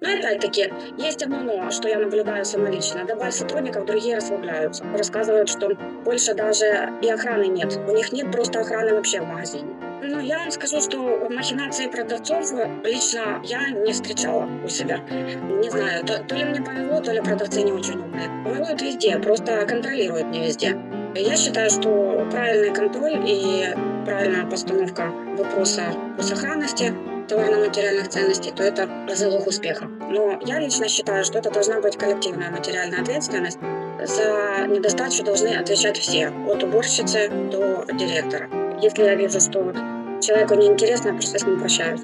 Но опять-таки, есть одно но, что я наблюдаю самолично. Добавь сотрудников, другие расслабляются. Рассказывают, что больше даже и охраны нет. У них нет просто охраны вообще в магазине. Ну, я вам скажу, что махинации продавцов лично я не встречала у себя. Не знаю, то, то ли мне повезло, то ли продавцы не очень умные. Воруют везде, просто контролируют не везде. Я считаю, что правильный контроль и правильная постановка вопроса по сохранности товарно-материальных ценностей, то это залог успеха. Но я лично считаю, что это должна быть коллективная материальная ответственность. За недостачу должны отвечать все, от уборщицы до директора. Если я вижу, что человеку неинтересно, я просто с ним прощаюсь.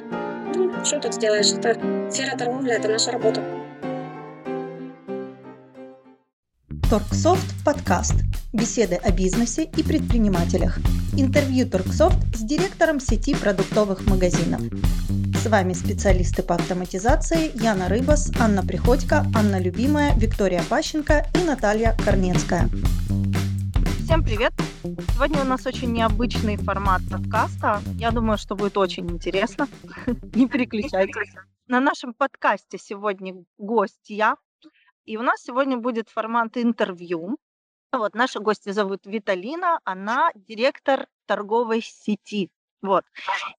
Ну, что тут сделаешь? Это сфера торговли, это наша работа. Торксофт подкаст. Беседы о бизнесе и предпринимателях. Интервью Торксофт с директором сети продуктовых магазинов. С вами специалисты по автоматизации Яна Рыбас, Анна Приходько, Анна Любимая, Виктория Пащенко и Наталья Корнецкая. Всем привет! Сегодня у нас очень необычный формат подкаста. Я думаю, что будет очень интересно. Не переключайтесь. На нашем подкасте сегодня гость я, и у нас сегодня будет формат интервью. Вот, наша гостья зовут Виталина, она директор торговой сети. Вот.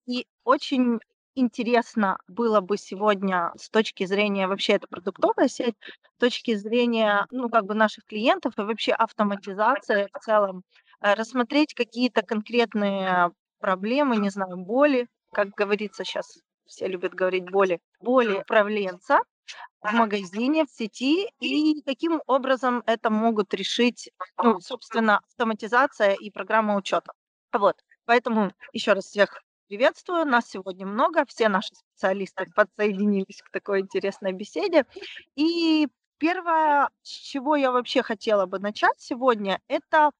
И очень интересно было бы сегодня с точки зрения вообще это продуктовая сеть, с точки зрения, ну, как бы наших клиентов и вообще автоматизации в целом, э, рассмотреть какие-то конкретные проблемы, не знаю, боли, как говорится сейчас, все любят говорить боли, боли управленца, в магазине, в сети, и каким образом это могут решить, ну, собственно, автоматизация и программа учета. Вот. Поэтому еще раз всех приветствую. Нас сегодня много. Все наши специалисты подсоединились к такой интересной беседе. И первое, с чего я вообще хотела бы начать сегодня, это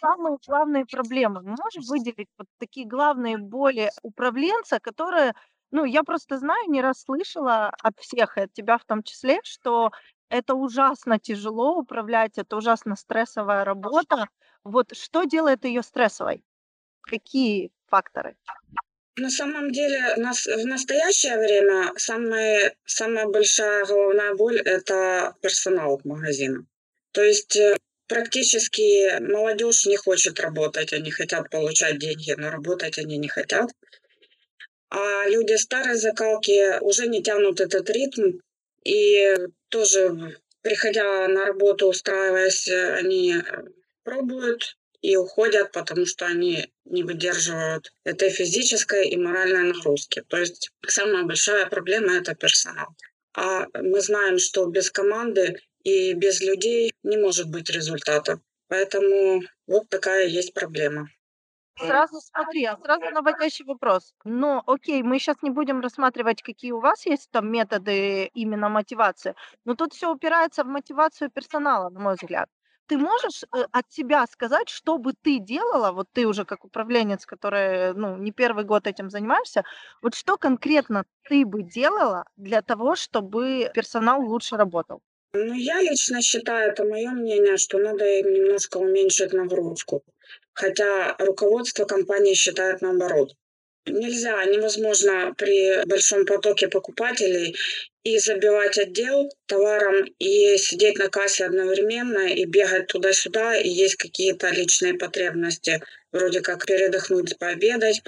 самые главные проблемы. Можешь выделить вот такие главные боли управленца, которые ну, я просто знаю, не раз слышала от всех, от тебя в том числе, что это ужасно тяжело управлять, это ужасно стрессовая работа. Вот что делает ее стрессовой? Какие факторы? На самом деле, в настоящее время самая, самая большая головная боль – это персонал магазина. То есть э, практически молодежь не хочет работать, они хотят получать деньги, но работать они не хотят а люди старой закалки уже не тянут этот ритм. И тоже, приходя на работу, устраиваясь, они пробуют и уходят, потому что они не выдерживают этой физической и моральной нагрузки. То есть самая большая проблема – это персонал. А мы знаем, что без команды и без людей не может быть результата. Поэтому вот такая есть проблема. Сразу смотри, а сразу наводящий вопрос. Ну, окей, мы сейчас не будем рассматривать, какие у вас есть там методы именно мотивации, но тут все упирается в мотивацию персонала, на мой взгляд. Ты можешь э, от себя сказать, что бы ты делала, вот ты уже как управленец, который, ну, не первый год этим занимаешься, вот что конкретно ты бы делала для того, чтобы персонал лучше работал? Ну, я лично считаю, это мое мнение, что надо немножко уменьшить нагрузку. Хотя руководство компании считает наоборот. Нельзя, невозможно при большом потоке покупателей и забивать отдел товаром, и сидеть на кассе одновременно, и бегать туда-сюда, и есть какие-то личные потребности, вроде как передохнуть, пообедать.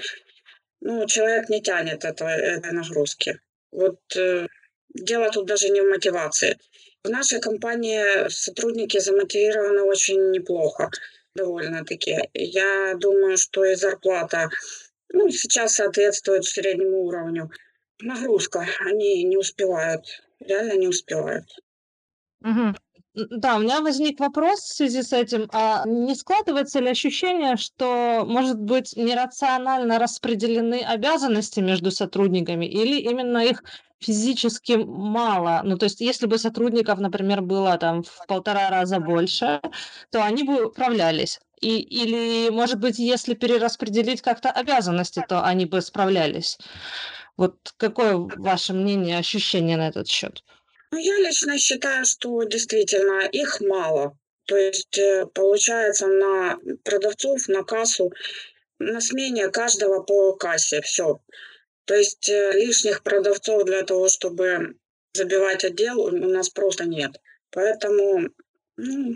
Ну, человек не тянет этой, этой нагрузки. Вот э, дело тут даже не в мотивации. В нашей компании сотрудники замотивированы очень неплохо, довольно-таки. Я думаю, что и зарплата ну, сейчас соответствует среднему уровню. Нагрузка, они не успевают, реально не успевают. Угу. Да, у меня возник вопрос в связи с этим. А не складывается ли ощущение, что, может быть, нерационально распределены обязанности между сотрудниками или именно их физически мало? Ну, то есть, если бы сотрудников, например, было там в полтора раза больше, то они бы управлялись. И, или, может быть, если перераспределить как-то обязанности, то они бы справлялись. Вот какое ваше мнение, ощущение на этот счет? Ну, я лично считаю, что действительно их мало. То есть э, получается на продавцов, на кассу, на смене каждого по кассе, все. То есть э, лишних продавцов для того, чтобы забивать отдел у нас просто нет. Поэтому, ну,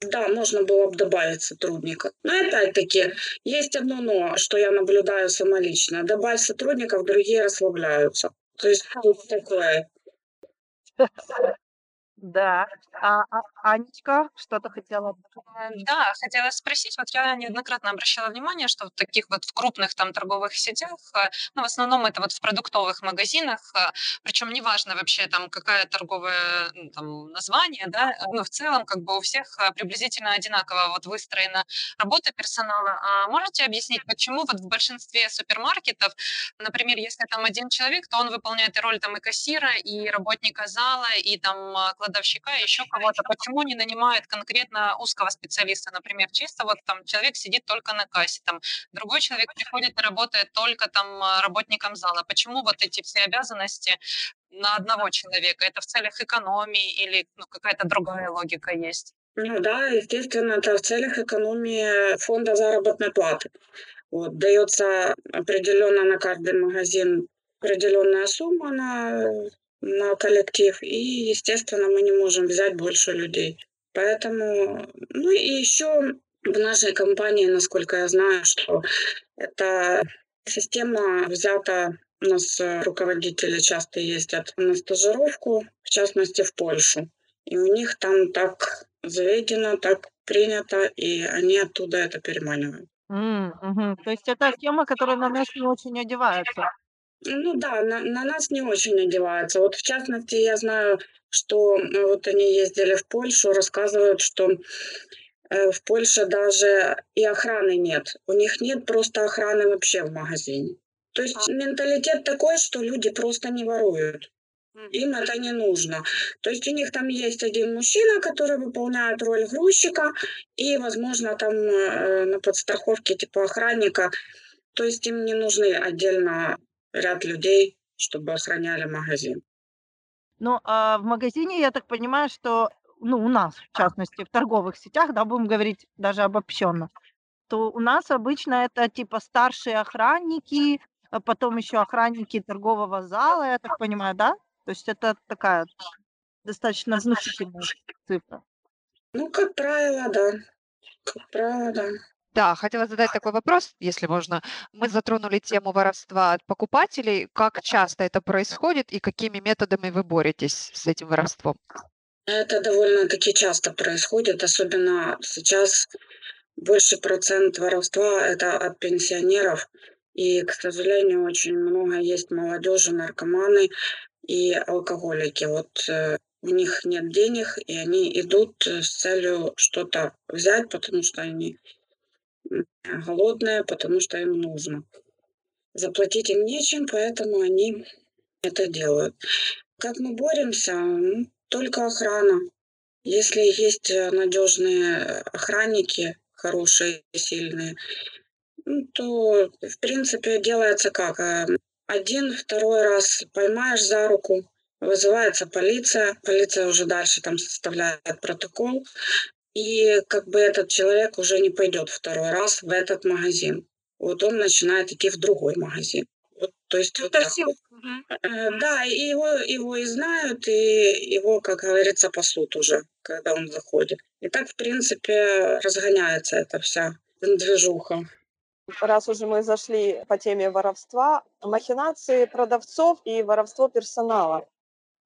да, можно было бы добавить сотрудника. Но опять-таки, есть одно но, что я наблюдаю самолично. Добавь сотрудников, другие расслабляются. То есть тут такое. Да. А, а Анечка что-то хотела? Э, да, хотела спросить, вот я неоднократно обращала внимание, что в таких вот в крупных там торговых сетях, э, ну, в основном это вот в продуктовых магазинах, э, причем неважно вообще там какая торговое там название, да, ну, в целом как бы у всех приблизительно одинаково вот выстроена работа персонала. А можете объяснить, почему вот в большинстве супермаркетов, например, если там один человек, то он выполняет и роль там и кассира, и работника зала, и там кладовщика, еще кого-то. Почему не нанимают конкретно узкого специалиста, например, чисто вот там человек сидит только на кассе, там другой человек приходит и работает только там а, работником зала. Почему вот эти все обязанности на одного человека? Это в целях экономии или ну, какая-то другая логика есть? Ну да, естественно, это в целях экономии фонда заработной платы. Вот, дается определенно на каждый магазин определенная сумма на на коллектив, и, естественно, мы не можем взять больше людей. Поэтому, ну и еще в нашей компании, насколько я знаю, что эта система взята у нас руководители часто ездят на стажировку, в частности в Польшу. И у них там так заведено, так принято, и они оттуда это переманивают. Мгм. То есть это тема, которая на нас не очень одевается. Ну да, на, на нас не очень одевается. Вот в частности, я знаю, что э, вот они ездили в Польшу, рассказывают, что э, в Польше даже и охраны нет. У них нет просто охраны вообще в магазине. То есть менталитет такой, что люди просто не воруют. Им это не нужно. То есть у них там есть один мужчина, который выполняет роль грузчика, и, возможно, там э, на подстраховке типа охранника. То есть им не нужны отдельно ряд людей, чтобы охраняли магазин. Ну, а в магазине, я так понимаю, что, ну, у нас, в частности, в торговых сетях, да, будем говорить даже обобщенно, то у нас обычно это типа старшие охранники, а потом еще охранники торгового зала, я так понимаю, да? То есть это такая достаточно внушительная цифра. Ну, как правило, да. Как правило, да. Да, хотела задать такой вопрос, если можно. Мы затронули тему воровства от покупателей. Как часто это происходит и какими методами вы боретесь с этим воровством? Это довольно-таки часто происходит, особенно сейчас больше процент воровства это от пенсионеров. И, к сожалению, очень много есть молодежи, наркоманы и алкоголики. Вот э, у них нет денег, и они идут с целью что-то взять, потому что они голодные, потому что им нужно. Заплатить им нечем, поэтому они это делают. Как мы боремся? Ну, только охрана. Если есть э, надежные охранники, хорошие, сильные, ну, то, в принципе, делается как? Э, один, второй раз поймаешь за руку, вызывается полиция, полиция уже дальше там составляет протокол, и как бы этот человек уже не пойдет второй раз в этот магазин. Вот он начинает идти в другой магазин. Вот, то есть вот так вот. Э, да, и его, его и знают, и его, как говорится, пасут уже, когда он заходит. И так, в принципе, разгоняется эта вся движуха. Раз уже мы зашли по теме воровства, махинации продавцов и воровство персонала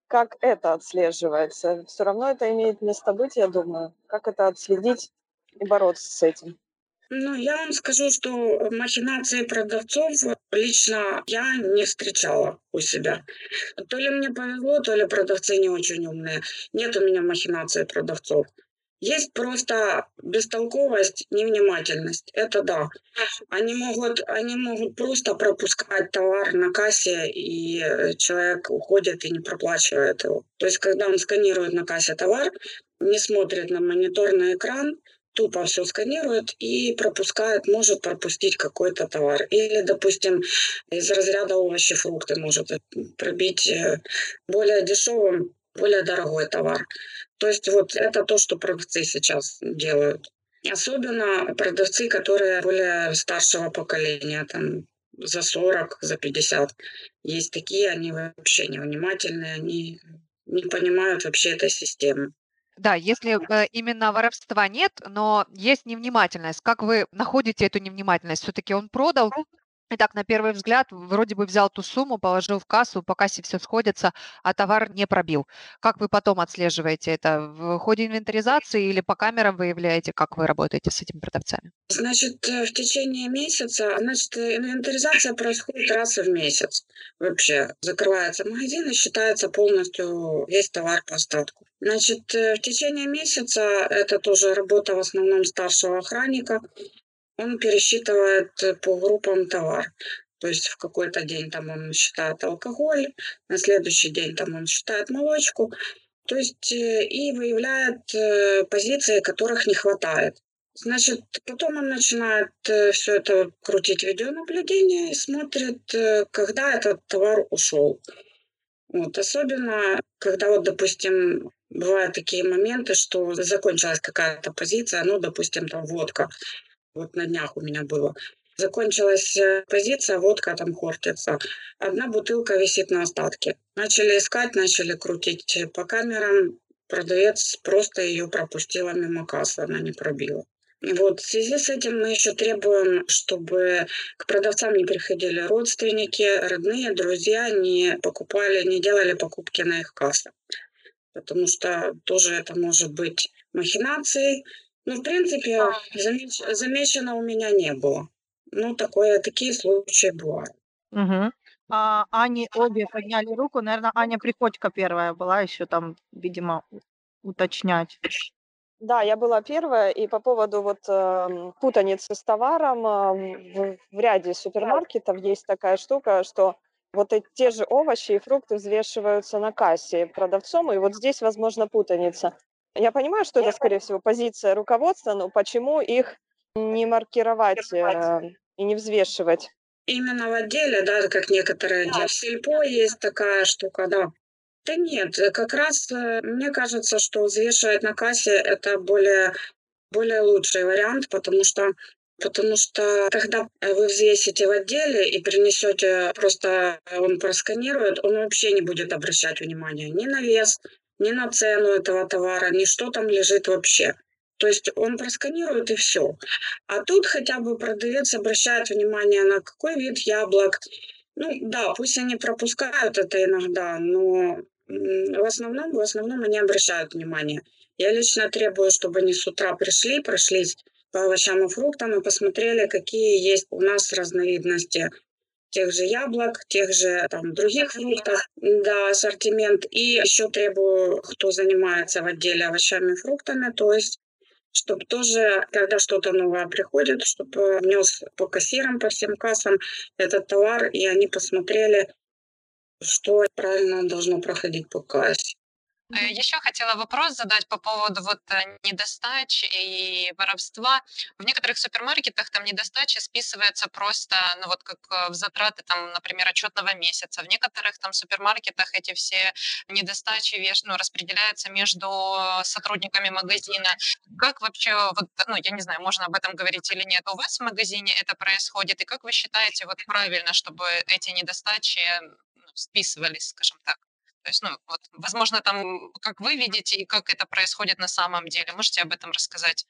как это отслеживается? Все равно это имеет место быть, я думаю. Как это отследить и бороться с этим? Ну, я вам скажу, что махинации продавцов лично я не встречала у себя. То ли мне повезло, то ли продавцы не очень умные. Нет у меня махинации продавцов. Есть просто бестолковость, невнимательность. Это да. Они могут, они могут просто пропускать товар на кассе, и человек уходит и не проплачивает его. То есть, когда он сканирует на кассе товар, не смотрит на мониторный экран, тупо все сканирует и пропускает, может пропустить какой-то товар. Или, допустим, из разряда овощи, фрукты может пробить э, более дешевым, более дорогой товар. То есть вот это то, что продавцы сейчас делают. Особенно продавцы, которые более старшего поколения, там за 40, за 50. Есть такие, они вообще невнимательные, они не понимают вообще этой системы. Да, если э, именно воровства нет, но есть невнимательность. Как вы находите эту невнимательность? Все-таки он продал, и так, на первый взгляд, вроде бы взял ту сумму, положил в кассу, по кассе все сходится, а товар не пробил. Как вы потом отслеживаете это? В ходе инвентаризации или по камерам выявляете? Как вы работаете с этими продавцами? Значит, э, в течение месяца, значит, э, инвентаризация происходит раз в месяц. Вообще закрывается магазин и считается полностью весь товар по остатку. Значит, э, в течение месяца это тоже работа в основном старшего охранника он пересчитывает э, по группам товар. То есть в какой-то день там он считает алкоголь, на следующий день там он считает молочку. То есть э, и выявляет э, позиции, которых не хватает. Значит, потом он начинает все это крутить видеонаблюдение и смотрит, когда этот товар ушел. Вот, особенно, когда вот, допустим, бывают такие моменты, что закончилась какая-то позиция, ну, допустим, там водка. Вот на днях у меня было. Закончилась э, позиция, водка там хортится. Одна бутылка висит на остатке. Начали искать, начали крутить по камерам. Продавец просто ее пропустила мимо кассы, она не пробила. Вот, в связи с этим мы еще требуем, чтобы к продавцам не приходили родственники, родные, друзья, не покупали, не делали покупки на их кассах. Потому что тоже это может быть махинацией, ну, в принципе, замеч... замечено у меня не было. Ну, такое, такие случаи бывают. Угу. А они обе подняли руку. Наверное, Аня Приходько первая была еще там, видимо, уточнять. Да, я была первая, и по поводу вот э, путаницы с товаром, э, в, в ряде супермаркетов есть такая штука, что вот эти, те же овощи и фрукты взвешиваются на кассе продавцом, и вот здесь возможно путаница. Я понимаю, что это, скорее всего, позиция руководства, но почему их не маркировать э, и не взвешивать? Именно в отделе, да, как некоторые для сельпо есть такая штука, да. Да нет, э, как раз э, мне кажется, что взвешивать на кассе это более, более лучший вариант, потому что Потому что когда вы взвесите в отделе и принесете, просто он просканирует, он вообще не будет обращать внимания ни на вес, ни на цену этого товара, ни что там лежит вообще. То есть он просканирует и все. А тут хотя бы продавец обращает внимание на какой вид яблок. Ну да, пусть они пропускают это иногда, но в основном, в основном они обращают внимание. Я лично требую, чтобы они с утра пришли, прошлись по овощам и фруктам и посмотрели, какие есть у нас разновидности тех же яблок, тех же там, других фруктов, да, ассортимент. И еще требую, кто занимается в отделе овощами и фруктами, то есть чтобы тоже, когда что-то новое приходит, чтобы внес по кассирам, по всем кассам этот товар, и они посмотрели, что правильно должно проходить по кассе. Э, Еще хотела вопрос задать по поводу вот э, недостач и воровства. В некоторых супермаркетах там недостача списывается просто, ну вот как э, в затраты там, например, отчетного месяца. В некоторых там супермаркетах эти все недостачи веш, ну, распределяются между сотрудниками магазина. Как вообще, вот, ну, я не знаю, можно об этом говорить или нет, у вас в магазине это происходит, и как вы считаете вот правильно, чтобы эти недостачи списывались, скажем так? То есть, ну, вот, возможно, там, как вы видите и как это происходит на самом деле. Можете об этом рассказать?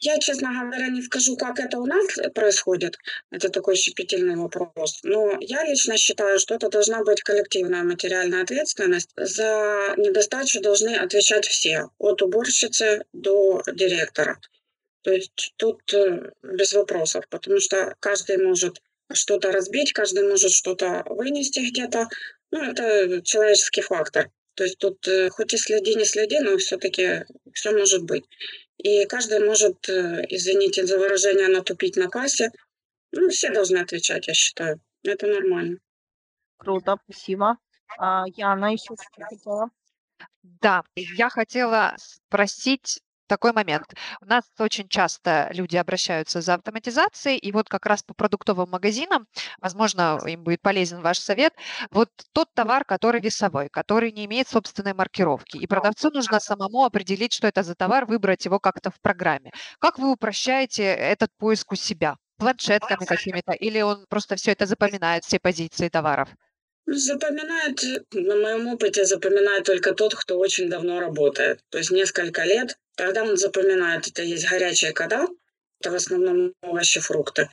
Я, честно говоря, не скажу, как это у нас происходит. Это такой щепетильный вопрос. Но я лично считаю, что это должна быть коллективная материальная ответственность. За недостачу должны отвечать все, от уборщицы до директора. То есть тут э, без вопросов, потому что каждый может что-то разбить, каждый может что-то вынести где-то, ну, это человеческий фактор. То есть тут э, хоть и следи, не следи, но все-таки все может быть. И каждый может, э, извините за выражение, натупить на кассе. Ну, все должны отвечать, я считаю. Это нормально. Круто, спасибо. А, Яна еще что хотела? Да, я хотела спросить такой момент. У нас очень часто люди обращаются за автоматизацией, и вот как раз по продуктовым магазинам, возможно, им будет полезен ваш совет, вот тот товар, который весовой, который не имеет собственной маркировки, и продавцу нужно самому определить, что это за товар, выбрать его как-то в программе. Как вы упрощаете этот поиск у себя? Планшетками какими-то, или он просто все это запоминает, все позиции товаров? Запоминает, на моем опыте запоминает только тот, кто очень давно работает. То есть несколько лет. Тогда он запоминает, это есть горячая кода, это в основном овощи, фрукты.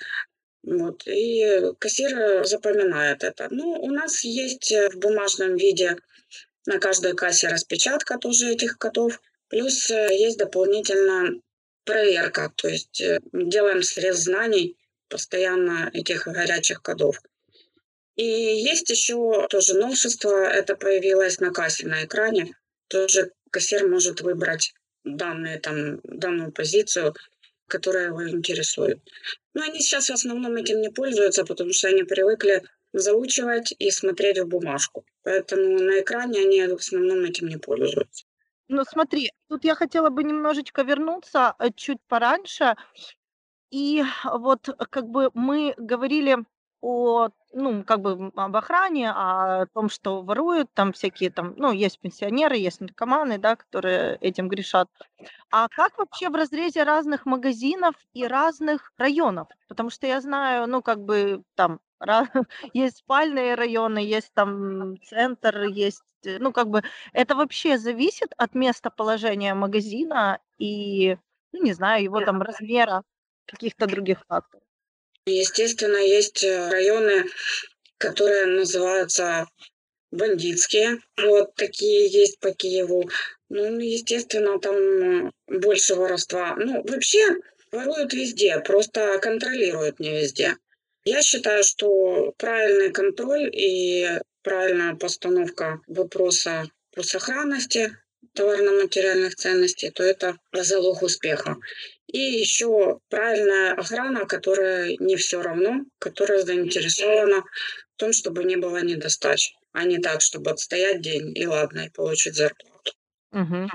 Вот, и кассир запоминает это. Ну, у нас есть в бумажном виде на каждой кассе распечатка тоже этих котов. Плюс э, есть дополнительно проверка, то есть э, делаем срез знаний постоянно этих горячих кодов. И есть еще тоже новшество, это появилось на кассе на экране. Тоже кассир может выбрать данные, там, данную позицию, которая его интересует. Но они сейчас в основном этим не пользуются, потому что они привыкли заучивать и смотреть в бумажку. Поэтому на экране они в основном этим не пользуются. Ну, смотри, тут я хотела бы немножечко вернуться э, чуть пораньше. И вот как бы мы говорили о, ну, как бы об охране, о том, что воруют, там всякие там, ну, есть пенсионеры, есть наркоманы, да, которые этим грешат. А как вообще в разрезе разных магазинов и разных районов? Потому что я знаю, ну, как бы там есть спальные районы, есть там центр, есть, э, ну, как бы это вообще зависит от местоположения магазина и, ну, не знаю, его там размера, каких-то других факторов. Естественно, есть э, районы, которые называются бандитские. Вот такие есть по Киеву. Ну, естественно, там э, больше воровства. Ну, вообще воруют везде, просто контролируют не везде. Я считаю, что правильный контроль и правильная постановка вопроса по сохранности товарно-материальных ценностей, то это залог успеха. И еще правильная охрана, которая не все равно, которая заинтересована в том, чтобы не было недостач, а не так, чтобы отстоять день и ладно, и получить зарплату. Мгм.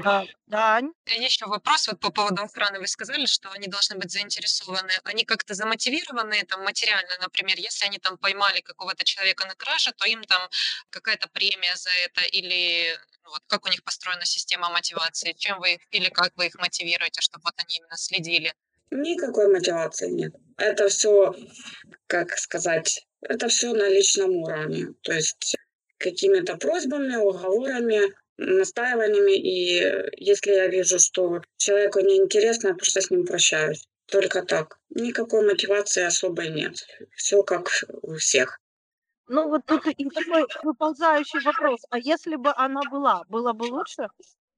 Да, Ань? Еще вопрос вот по поводу охраны. Вы сказали, что они должны быть заинтересованы. Они как-то замотивированы там материально, например, если они там поймали какого-то человека на краже, то им там какая-то премия за это или ну, вот как у них построена система мотивации, чем вы их или как вы их мотивируете, чтобы вот они именно следили? Никакой мотивации нет. Это все, как сказать, это все на личном уровне. То есть какими-то просьбами, уговорами, настаиваниями. И если я вижу, что человеку неинтересно, я просто с ним прощаюсь. Только так. Никакой мотивации особой нет. Все как у всех. Ну, вот тут и такой выползающий вопрос. А если бы она была, было бы лучше?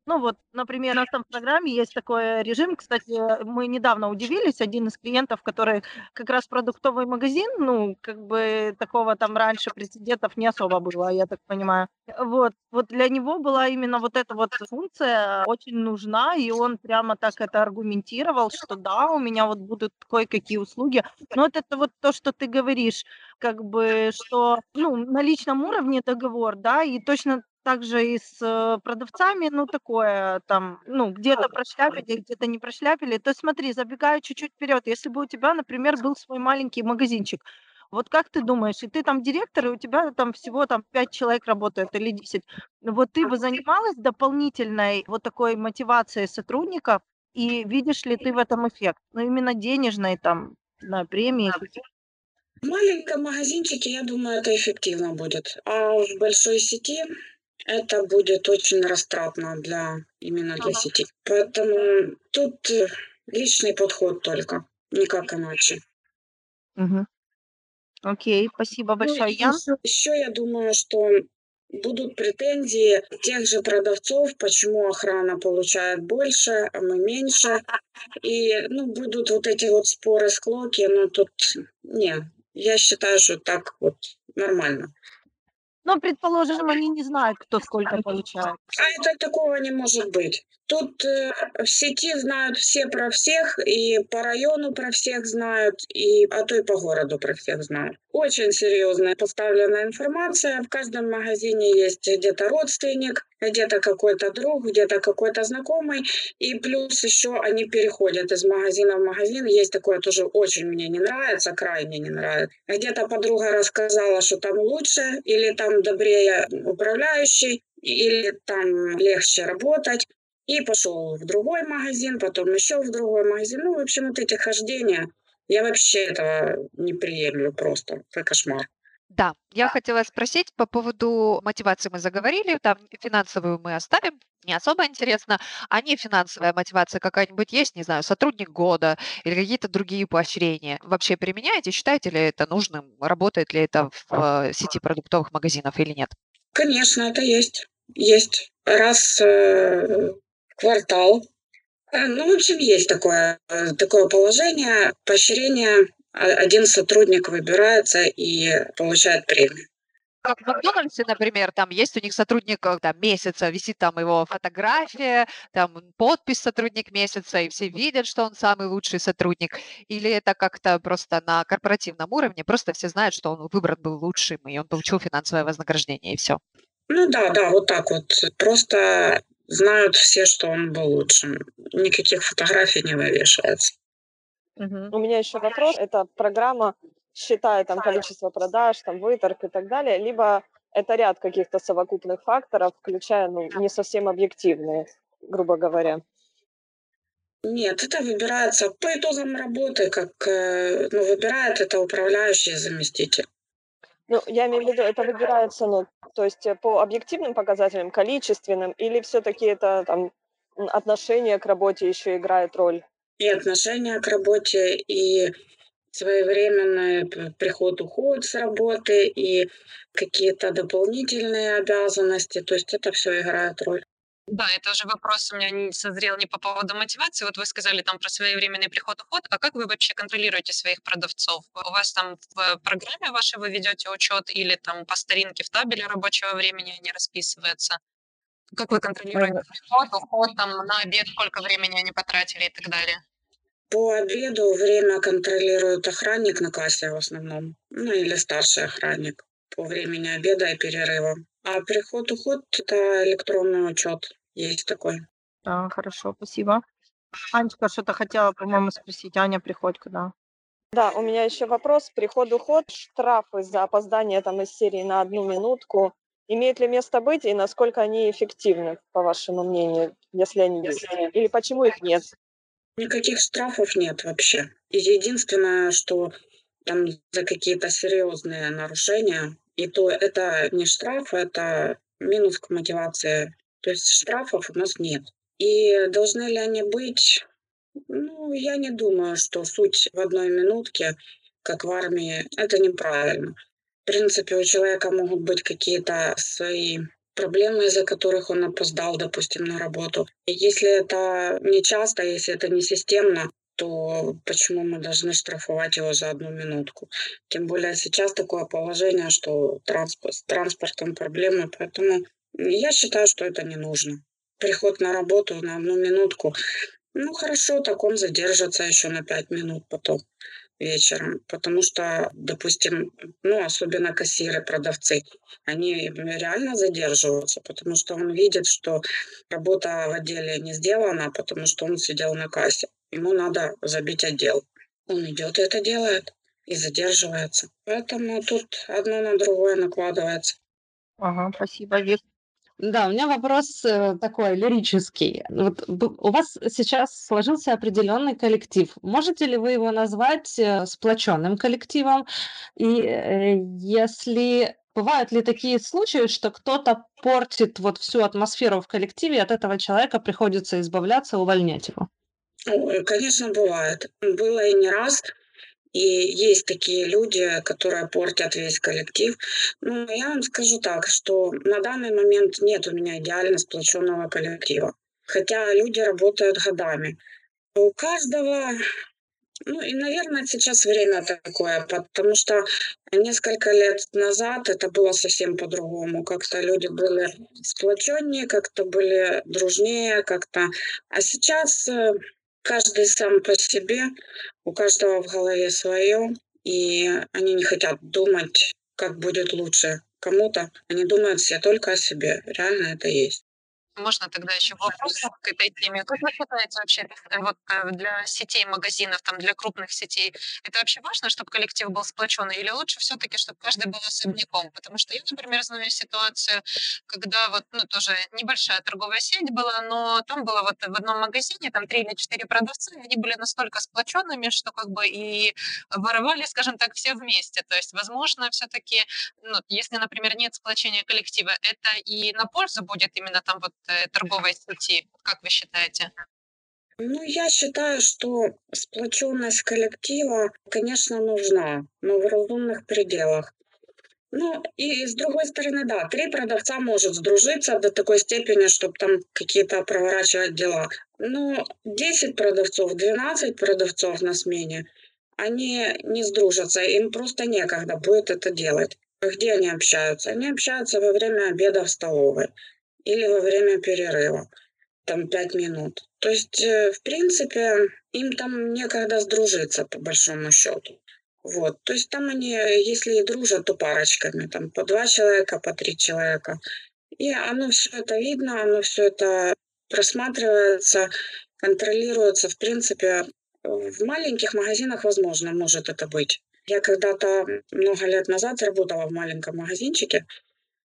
Ну вот, например, у нас там в программе есть такой режим. Кстати, мы недавно удивились, один из клиентов, который как раз продуктовый магазин, ну, как бы такого там раньше прецедентов не особо было, я так понимаю. Вот, вот для него была именно вот эта вот функция очень нужна, и он прямо так это аргументировал, что да, у меня вот будут кое-какие услуги. Но вот это вот то, что ты говоришь, как бы, что, ну, на личном уровне договор, да, и точно также и с э, продавцами, ну, такое там, ну, где-то прошляпили, где-то не прошляпили. То есть смотри, забегая чуть-чуть вперед, если бы у тебя, например, был свой маленький магазинчик, вот как ты думаешь, и ты там директор, и у тебя там всего там 5 человек работает или 10, вот ты бы занималась дополнительной вот такой мотивацией сотрудников, и видишь ли ты в этом эффект? Ну, именно денежной там, на премии. В маленьком магазинчике, я думаю, это эффективно будет. А в большой сети это будет очень растратно для именно для Ага. сети. Поэтому тут э, личный подход только, никак иначе. Мгм. Окей, спасибо Ну, большое, Ян. еще я думаю, что будут претензии тех же продавцов, почему охрана получает больше, а мы меньше. И ну, будут вот эти вот споры, склоки, но тут не, я считаю, что так вот нормально. Ну, предположим, они не знают, кто сколько получает. А это такого не может быть. Тут э, в сети знают все про всех, и по району про всех знают, и а то и по городу про всех знают. Очень серьезная поставленная информация. В каждом магазине есть где-то родственник, где-то какой-то друг, где-то какой-то знакомый. И плюс еще они переходят из магазина в магазин. Есть такое тоже очень мне не нравится, крайне не нравится. Где-то подруга рассказала, что там лучше, или там добрее управляющий, или там легче работать. И пошел в другой магазин, потом еще в другой магазин. Ну, в общем, вот эти хождения, я вообще этого не приемлю просто. Это кошмар. Да, я хотела спросить по поводу мотивации мы заговорили, там финансовую мы оставим, не особо интересно, а не финансовая мотивация какая-нибудь есть, не знаю, сотрудник года или какие-то другие поощрения. Вообще применяете, считаете ли это нужным, работает ли это в э, сети продуктовых магазинов или нет? Конечно, это есть. Есть. Раз э, квартал. Э, Ну, в общем, есть такое, такое положение. Поощрение. Один сотрудник выбирается и получает премию. Как в Макдональдсе, например, там есть у них сотрудник э, там, месяца, висит там его фотография, там подпись сотрудник месяца, и все видят, что он самый лучший сотрудник. Или это как-то просто на корпоративном уровне, просто все знают, что он выбран был лучшим, и он получил финансовое вознаграждение, и все. Ну да, да, вот так вот. Просто знают все, что он был лучшим. Никаких фотографий не вывешивается. У меня еще вопрос. Эта программа считает там количество продаж, там выторг и так далее, либо это ряд каких-то совокупных факторов, включая ну, не совсем объективные, грубо говоря. Нет, это выбирается по итогам работы, как э, ну, выбирает это управляющий заместитель. Ну, я имею в виду, это выбирается, ну, то есть э, по объективным показателям, количественным, или все-таки это там отношение к работе еще играет роль? И отношение к работе, и своевременный приход-уход с работы, и какие-то дополнительные обязанности. То есть это все играет роль. Да, это уже вопрос у меня не созрел не по поводу мотивации. Вот вы сказали там про своевременный приход-уход. А как вы вообще контролируете своих продавцов? У вас там в программе вашей вы ведете учет или там по старинке в табеле рабочего времени они расписываются? Как вы контролируете приход, уход, там на обед, сколько времени они потратили и так далее? По обеду время контролирует охранник на кассе в основном. Ну или старший охранник по времени обеда и перерыва. А приход-уход – это электронный учет. Есть такой. Да, хорошо, спасибо. Анечка что-то хотела, по-моему, спросить. Аня Приходько, да. Да, у меня еще вопрос. Приход-уход, штрафы за опоздание там из серии на одну минутку. Имеют ли место быть и насколько они эффективны, по вашему мнению, если они есть? Или почему их нет? Никаких штрафов нет вообще. И Единственное, что там за какие-то серьезные нарушения, и то это не штраф, это минус к мотивации. То есть штрафов у нас нет. И должны ли они быть? Ну, я не думаю, что суть в одной минутке, как в армии, это неправильно. В принципе, у человека могут быть какие-то свои проблемы, из-за которых он опоздал, допустим, на работу. И если это не часто, если это не системно, то почему мы должны штрафовать его за одну минутку? Тем более сейчас такое положение, что транспорт, с транспортом проблемы, поэтому я считаю, что это не нужно. Приход на работу на одну минутку, ну хорошо, так он задержится еще на пять минут потом вечером, потому что, допустим, ну, особенно кассиры, продавцы, они реально задерживаются, потому что он видит, что работа в отделе не сделана, потому что он сидел на кассе. Ему надо забить отдел. Он идет и это делает и задерживается. Поэтому тут одно на другое накладывается. Ага, спасибо, Вик. Да, у меня вопрос э, такой лирический. Вот у вас сейчас сложился определенный коллектив. Можете ли вы его назвать э, сплоченным коллективом? И э, если бывают ли такие случаи, что кто-то портит вот всю атмосферу в коллективе, и от этого человека приходится избавляться, увольнять его? Ну, э, конечно, бывает. Было и не раз. И есть такие люди, которые портят весь коллектив. Ну, я вам скажу так, что на данный момент нет у меня идеально сплоченного коллектива. Хотя люди работают годами. У каждого ну и, наверное, сейчас время такое, потому что несколько лет назад это было совсем по-другому. Как-то люди были сплоченнее, как-то были дружнее, как-то. А сейчас э, каждый сам по себе, у каждого в голове свое, и они не хотят думать, как будет лучше кому-то. Они думают все только о себе. Реально это есть. Можно тогда еще вопрос к этой теме. Как вы считаете вообще, э, вот э, для сетей магазинов, там, для крупных сетей, это вообще важно, чтобы коллектив был сплоченный, или лучше все-таки, чтобы каждый был особняком? Потому что я, например, знаю ситуацию, когда вот, ну, тоже небольшая торговая сеть была, но там было вот в одном магазине, там три или четыре продавца, они были настолько сплоченными, что как бы и воровали, скажем так, все вместе. То есть, возможно, все-таки, ну, если, например, нет сплочения коллектива, это и на пользу будет именно там вот торговой сети, как вы считаете? Ну, я считаю, что сплоченность коллектива, конечно, нужна, но в разумных пределах. Ну, и с другой стороны, да, три продавца может сдружиться до такой степени, чтобы там какие-то проворачивать дела. Но 10 продавцов, 12 продавцов на смене, они не сдружатся, им просто некогда будет это делать. Где они общаются? Они общаются во время обеда в столовой или во время перерыва, там пять минут. То есть, э, в принципе, им там некогда сдружиться, по большому счету. Вот. То есть там они, если и дружат, то парочками, там по два человека, по три человека. И оно все это видно, оно все это просматривается, контролируется. В принципе, в маленьких магазинах, возможно, может это быть. Я когда-то много лет назад работала в маленьком магазинчике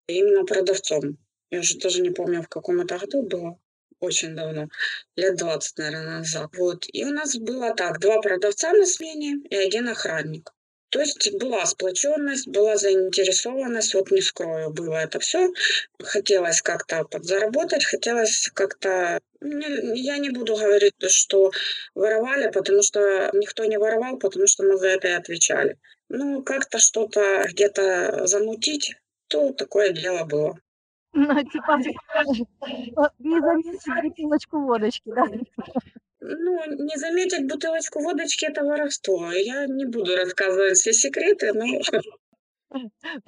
именно продавцом. Я уже даже не помню, в каком это году было. Очень давно. Лет 20, наверное, назад. Вот. И у нас было так. Два продавца на смене и один охранник. То есть была сплоченность, была заинтересованность, вот не скрою, было это все. Хотелось как-то подзаработать, хотелось как-то... Я не буду говорить, что воровали, потому что никто не воровал, потому что мы за это и отвечали. Ну, как-то что-то где-то замутить, то такое дело было. Ну, типа, не заметить бутылочку водочки, да? Ну, не заметить бутылочку водочки – это воровство. Я не буду рассказывать все секреты, но...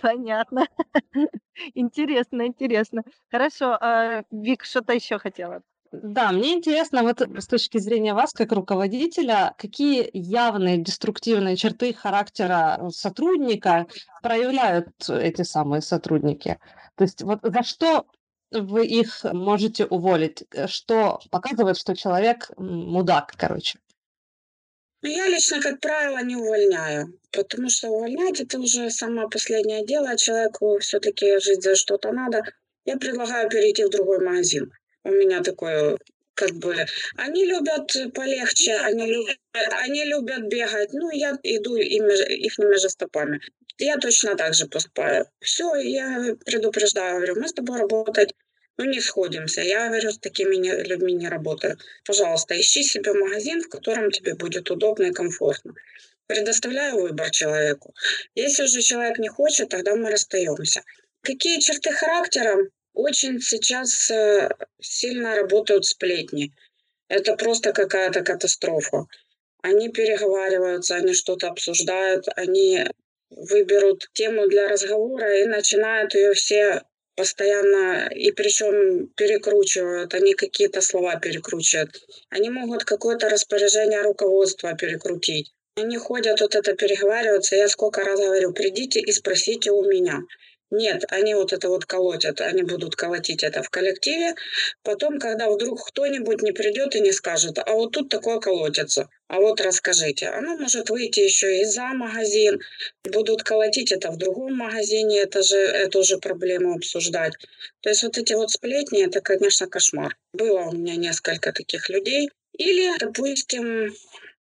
Понятно. Интересно, интересно. Хорошо, а, Вик, что-то еще хотела? Да, мне интересно, вот с точки зрения вас, как руководителя, какие явные деструктивные черты характера сотрудника проявляют эти самые сотрудники? То есть вот за что вы их можете уволить, что показывает, что человек мудак, короче. Ну, я лично, как правило, не увольняю, потому что увольнять это уже самое последнее дело. Человеку все-таки жить за что-то надо. Я предлагаю перейти в другой магазин. У меня такое как бы они любят полегче, они любят, они любят бегать. Ну, я иду ими, их же стопами. Я точно так же поступаю. Все, я предупреждаю, говорю, мы с тобой работать ну, не сходимся. Я говорю, с такими не, людьми не работаю. Пожалуйста, ищи себе магазин, в котором тебе будет удобно и комфортно. Предоставляю выбор человеку. Если же человек не хочет, тогда мы расстаемся. Какие черты характера? Очень сейчас э, сильно работают сплетни. Это просто какая-то катастрофа. Они переговариваются, они что-то обсуждают, они выберут тему для разговора и начинают ее все постоянно, и причем перекручивают, они какие-то слова перекручивают. Они могут какое-то распоряжение руководства перекрутить. Они ходят, вот это переговариваются. Я сколько раз говорю, придите и спросите у меня. Нет, они вот это вот колотят, они будут колотить это в коллективе. Потом, когда вдруг кто-нибудь не придет и не скажет, а вот тут такое колотится, а вот расскажите. Оно может выйти еще и за магазин, будут колотить это в другом магазине, это же эту же проблему обсуждать. То есть вот эти вот сплетни, это, конечно, кошмар. Было у меня несколько таких людей. Или, допустим,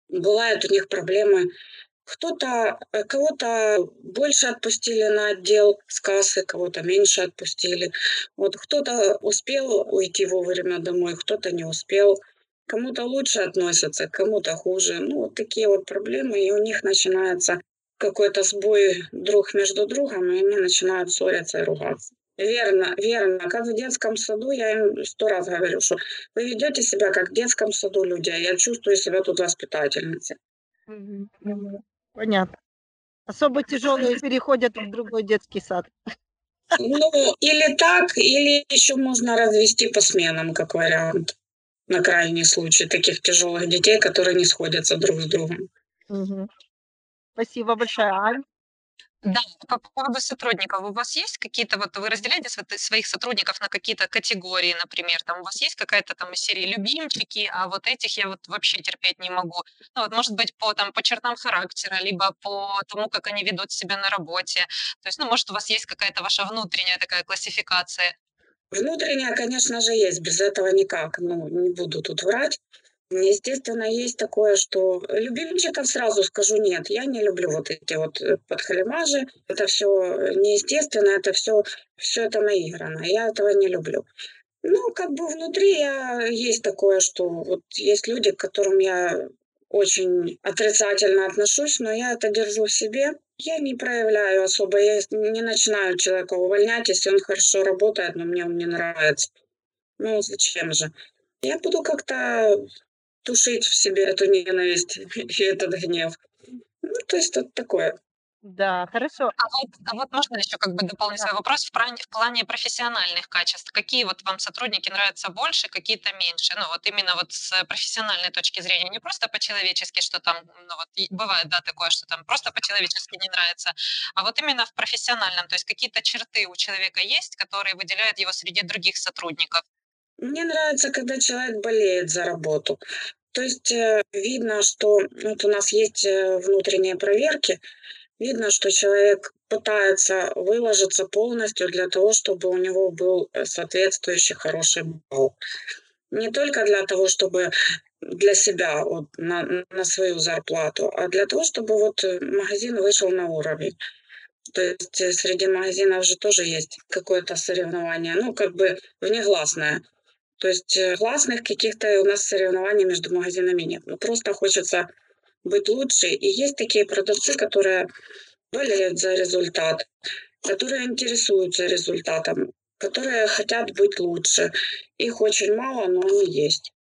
бывают у них проблемы кто-то, э, кого-то больше отпустили на отдел с кассы, кого-то меньше отпустили. Вот кто-то успел уйти вовремя домой, кто-то не успел. Кому-то лучше относятся, кому-то хуже. Ну, вот такие вот проблемы, и у них начинается какой-то сбой друг между другом, и они начинают ссориться и ругаться. Верно, верно. Как в детском саду, я им сто раз говорю, что вы ведете себя как в детском саду люди, а я чувствую себя тут воспитательницей. Понятно. Особо тяжелые переходят в другой детский сад. Ну, или так, или еще можно развести по сменам, как вариант. На крайний случай таких тяжелых детей, которые не сходятся друг с другом. Угу. Спасибо большое, Ань. Да, по поводу сотрудников. У вас есть какие-то вот вы разделяете св своих сотрудников на какие-то категории, например, там у вас есть какая-то там из серии любимчики, а вот этих я вот вообще терпеть не могу. Ну вот, может быть, по там по чертам характера, либо по тому, как они ведут себя на работе. То есть, ну, может, у вас есть какая-то ваша внутренняя такая классификация. Внутренняя, конечно же, есть, без этого никак. Ну, не буду тут врать. Естественно, есть такое, что любимчиков сразу скажу нет. Я не люблю вот эти вот э, подхалимажи. Это все неестественно, это все, все это наиграно. Я этого не люблю. Ну, как бы внутри я есть такое, что вот есть люди, к которым я очень отрицательно отношусь, но я это держу в себе. Я не проявляю особо, я не начинаю человека увольнять, если он хорошо работает, но мне он не нравится. Ну, зачем же? Я буду как-то тушить в себе эту ненависть и этот гнев. Ну, то есть вот такое. Да, хорошо. А вот, а вот можно еще как бы дополнить Да. свой вопрос в плане, в плане профессиональных качеств? Какие вот вам сотрудники нравятся больше, какие-то меньше? Ну вот именно вот с профессиональной точки зрения, не просто по-человечески, что там, ну вот бывает, да, такое, что там просто по-человечески не нравится, а вот именно в профессиональном, то есть какие-то черты у человека есть, которые выделяют его среди других сотрудников? Мне нравится, когда человек болеет за работу. То есть э, видно, что вот у нас есть э, внутренние проверки, видно, что человек пытается выложиться полностью для того, чтобы у него был э, соответствующий хороший балл. Не только для того, чтобы для себя, вот, на, на свою зарплату, а для того, чтобы вот магазин вышел на уровень. То есть среди магазинов же тоже есть какое-то соревнование, ну, как бы внегласное. То есть э, гласных каких-то у нас соревнований между магазинами нет. Ну, просто хочется быть лучше. И есть такие продавцы, которые болеют за результат, которые интересуются результатом, которые хотят быть лучше. Их очень мало, но они есть.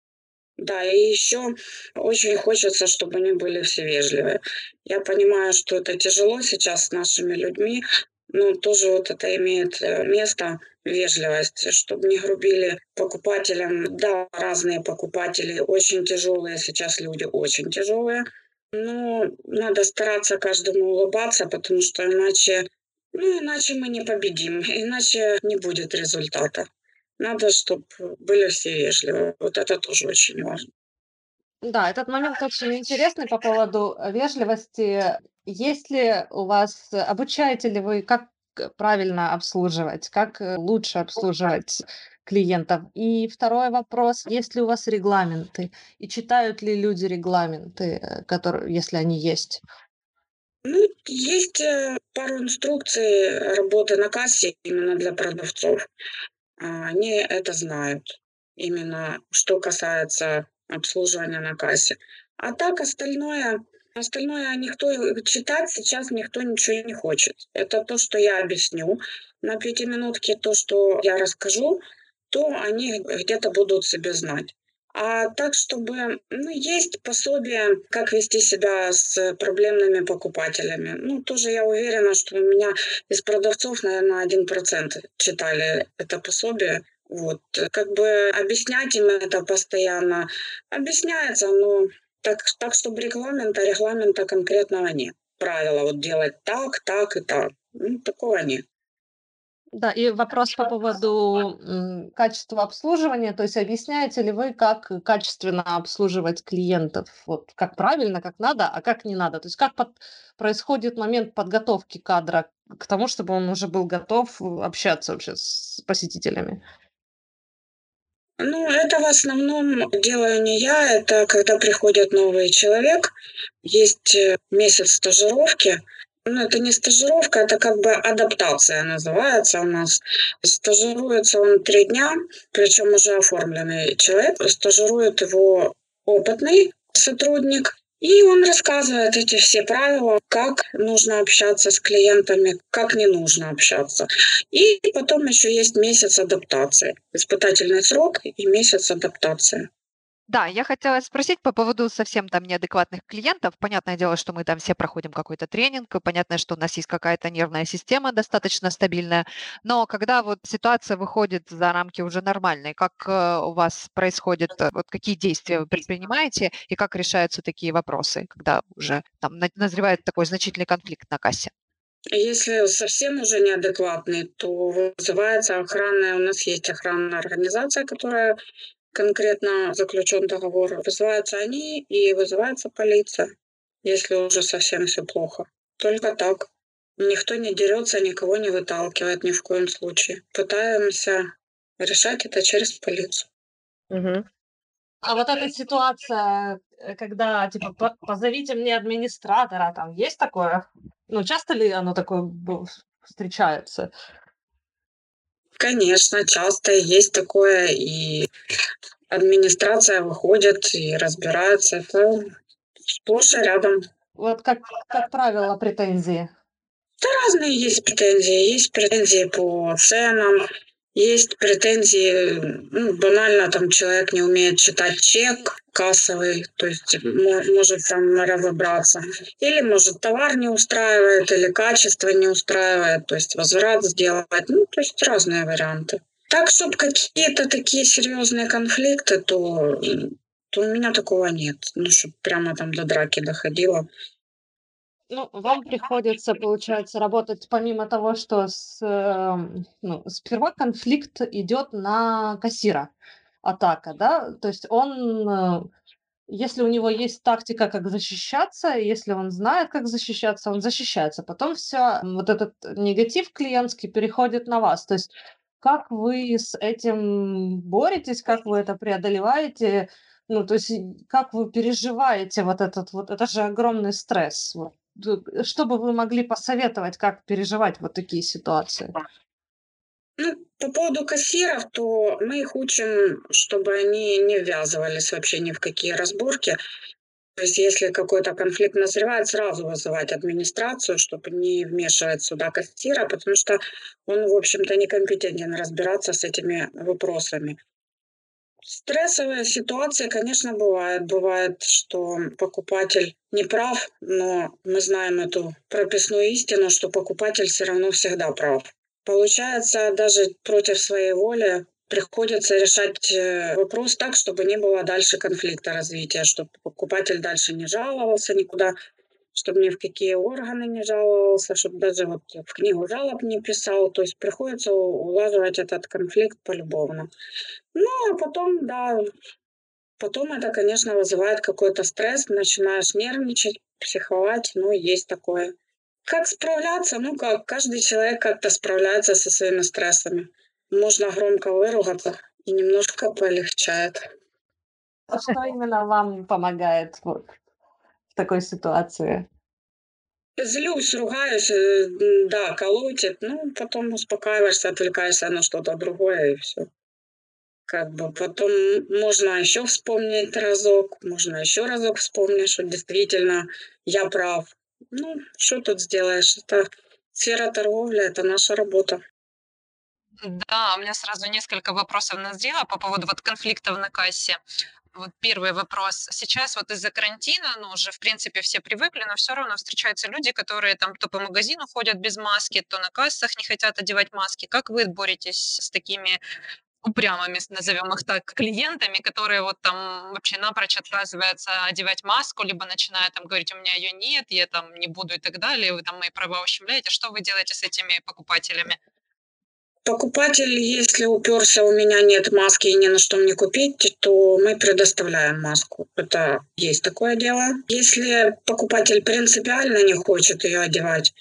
Да, и еще очень хочется, чтобы они были все вежливые. Я понимаю, что это тяжело сейчас с нашими людьми, но тоже вот это имеет э, место, вежливость, чтобы не грубили покупателям. Да, разные покупатели, очень тяжелые сейчас люди, очень тяжелые. Но надо стараться каждому улыбаться, потому что иначе, ну, иначе мы не победим, иначе не будет результата. Надо, чтобы были все вежливы. Вот это тоже очень важно. Да, этот момент очень интересный по поводу вежливости. Есть ли у вас, обучаете ли вы, как правильно обслуживать, как э, лучше обслуживать клиентов? И второй вопрос, есть ли у вас регламенты? И читают ли люди регламенты, э, которые, если они есть? Ну, есть э, пару инструкций работы на кассе именно для продавцов. А, Они это знают, именно что касается обслуживания на кассе. А так остальное, остальное никто читать сейчас никто ничего не хочет. Это то, что я объясню на пятиминутке, то, что я расскажу, то они где-то будут себе знать. А так, чтобы, ну, есть пособие, как вести себя с проблемными покупателями. Ну, тоже я уверена, что у меня из продавцов, наверное, один процент читали это пособие. Вот. Как бы объяснять им это постоянно объясняется, но так, так чтобы регламента, регламента конкретного нет. Правила вот делать так, так и так. Ну, такого нет. Да, и вопрос по поводу качества обслуживания. То есть объясняете ли вы, как качественно обслуживать клиентов? Вот как правильно, как надо, а как не надо? То есть как под- происходит момент подготовки кадра к тому, чтобы он уже был готов э, общаться вообще с посетителями? Ну, это в основном делаю не я, это когда приходит новый человек, есть э, месяц стажировки. Ну, это не стажировка, это как бы адаптация называется у нас. Стажируется он три дня, причем уже оформленный человек. Стажирует его опытный сотрудник, и он рассказывает эти все правила, как нужно общаться с клиентами, как не нужно общаться. И потом еще есть месяц адаптации. Испытательный срок и месяц адаптации. Да, я хотела спросить по поводу совсем там неадекватных клиентов. Понятное дело, что мы там все проходим какой-то тренинг, понятно, что у нас есть какая-то нервная система достаточно стабильная, но когда вот ситуация выходит за рамки уже нормальной, как э, у вас происходит, э, вот какие действия вы предпринимаете и как решаются такие вопросы, когда уже там на- назревает такой значительный конфликт на кассе? Если совсем уже неадекватный, то вызывается охранная, у нас есть охранная организация, которая конкретно заключен договор, вызываются они и вызывается полиция, если уже совсем все плохо. Только так. Никто не дерется, никого не выталкивает ни в коем случае. Пытаемся решать это через полицию. Мгм. А вот эта ситуация, э, когда типа «По- позовите мне администратора, там есть такое? Ну, часто ли оно такое встречается? Конечно, часто есть такое, и администрация выходит и разбирается. Это сплошь и рядом. Вот как, как правило, претензии. Да разные есть претензии. Есть претензии по ценам, есть претензии, ну, банально там человек не умеет читать чек кассовый, то есть мо- может там разобраться. Или может товар не устраивает, или качество не устраивает, то есть возврат сделать. Ну, то есть разные варианты. Так, чтобы какие-то такие серьезные конфликты, то, то у меня такого нет. Ну, чтобы прямо там до драки доходило. Ну, вам приходится, получается, работать помимо того, что с, эм, ну, сперва конфликт идет на кассира, атака, да? То есть он, э, если у него есть тактика, как защищаться, если он знает, как защищаться, он защищается. Потом все, вот этот негатив клиентский переходит на вас. То есть как вы с этим боретесь, как вы это преодолеваете, ну, то есть как вы переживаете вот этот вот, это же огромный стресс. Вот. Д- Что бы вы могли посоветовать, как переживать вот такие ситуации? Ну, по поводу кассиров, то мы их учим, чтобы они не ввязывались вообще ни в какие разборки. То есть если какой-то конфликт назревает, сразу вызывать администрацию, чтобы не вмешивать сюда кассира, потому что он, в общем-то, некомпетентен разбираться с этими вопросами. Стрессовые ситуации, конечно, бывают. Бывает, что покупатель не прав, но мы знаем эту прописную истину, что покупатель все равно всегда прав. Получается, даже против своей воли приходится решать э, вопрос так, чтобы не было дальше конфликта развития, чтобы покупатель дальше не жаловался никуда, чтобы ни в какие органы не жаловался, чтобы даже вот в книгу жалоб не писал. То есть приходится улаживать этот конфликт полюбовно. Ну, а потом, да, потом это, конечно, вызывает какой-то стресс, начинаешь нервничать, психовать, ну, есть такое. Как справляться? Ну как, каждый человек как-то справляется со своими стрессами. Можно громко выругаться, и немножко полегчает. А Что именно вам помогает вот такой ситуации? Злюсь, ругаюсь, э, да, колотит, ну, потом успокаиваешься, отвлекаешься на что-то другое, и все. Как бы потом можно еще вспомнить разок, можно еще разок вспомнить, что действительно я прав. Ну, что тут сделаешь? Это сфера торговли, это наша работа. Да, у меня сразу несколько вопросов назрело по поводу вот конфликтов на кассе. Вот первый вопрос. Сейчас вот из-за карантина, ну, уже, в принципе, все привыкли, но все равно встречаются люди, которые там то по магазину ходят без маски, то на кассах не хотят одевать маски. Как вы боретесь с такими упрямыми, назовем их так, клиентами, которые вот там вообще напрочь отказываются одевать маску, либо начинают там говорить, у меня ее нет, я там не буду и так далее, вы там мои права ущемляете. Что вы делаете с этими покупателями? Покупатель, если уперся, у меня нет маски и не на что мне купить, то мы предоставляем маску. Это есть такое дело. Если покупатель принципиально не хочет ее одевать,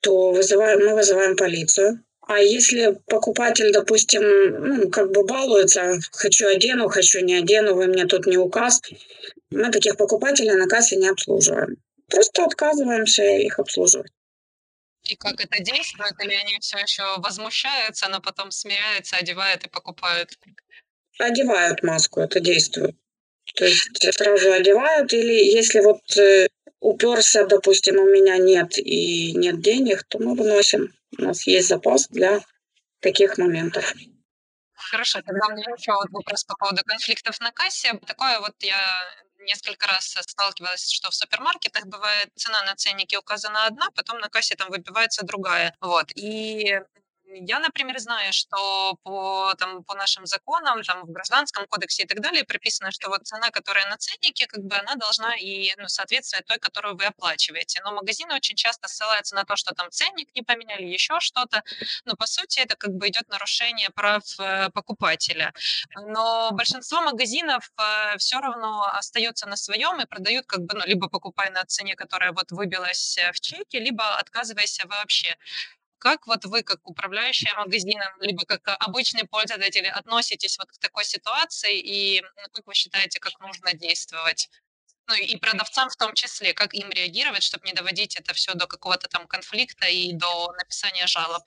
то вызываем, мы вызываем полицию. А если покупатель, допустим, ну, как бы балуется, хочу одену, хочу не одену, вы мне тут не указ, мы таких покупателей на кассе не обслуживаем. Просто отказываемся их обслуживать. И как это действует? Или они все еще возмущаются, но потом смеются, одевают и покупают? Одевают маску, это действует. То есть сразу одевают, или если вот э, уперся, допустим, у меня нет и нет денег, то мы выносим. У нас есть запас для таких моментов. Хорошо, тогда у меня еще вот вопрос по поводу конфликтов на кассе. Такое вот я несколько раз сталкивалась, что в супермаркетах бывает цена на ценнике указана одна, потом на кассе там выбивается другая. Вот. И я, например, знаю, что по, там, по нашим законам, там, в Гражданском кодексе и так далее прописано, что вот цена, которая на ценнике, как бы она должна и ну, соответствовать той, которую вы оплачиваете. Но магазины очень часто ссылаются на то, что там ценник не поменяли, еще что-то. Но по сути это как бы идет нарушение прав э, покупателя. Но большинство магазинов э, все равно остается на своем и продают как бы, ну, либо покупая на цене, которая вот выбилась э, в чеке, либо отказываясь вообще. Как вот вы, как управляющая магазином, либо как обычный пользователь, относитесь вот к такой ситуации и как вы считаете, как нужно действовать? Ну и продавцам в том числе, как им реагировать, чтобы не доводить это все до какого-то там конфликта и до написания жалоб?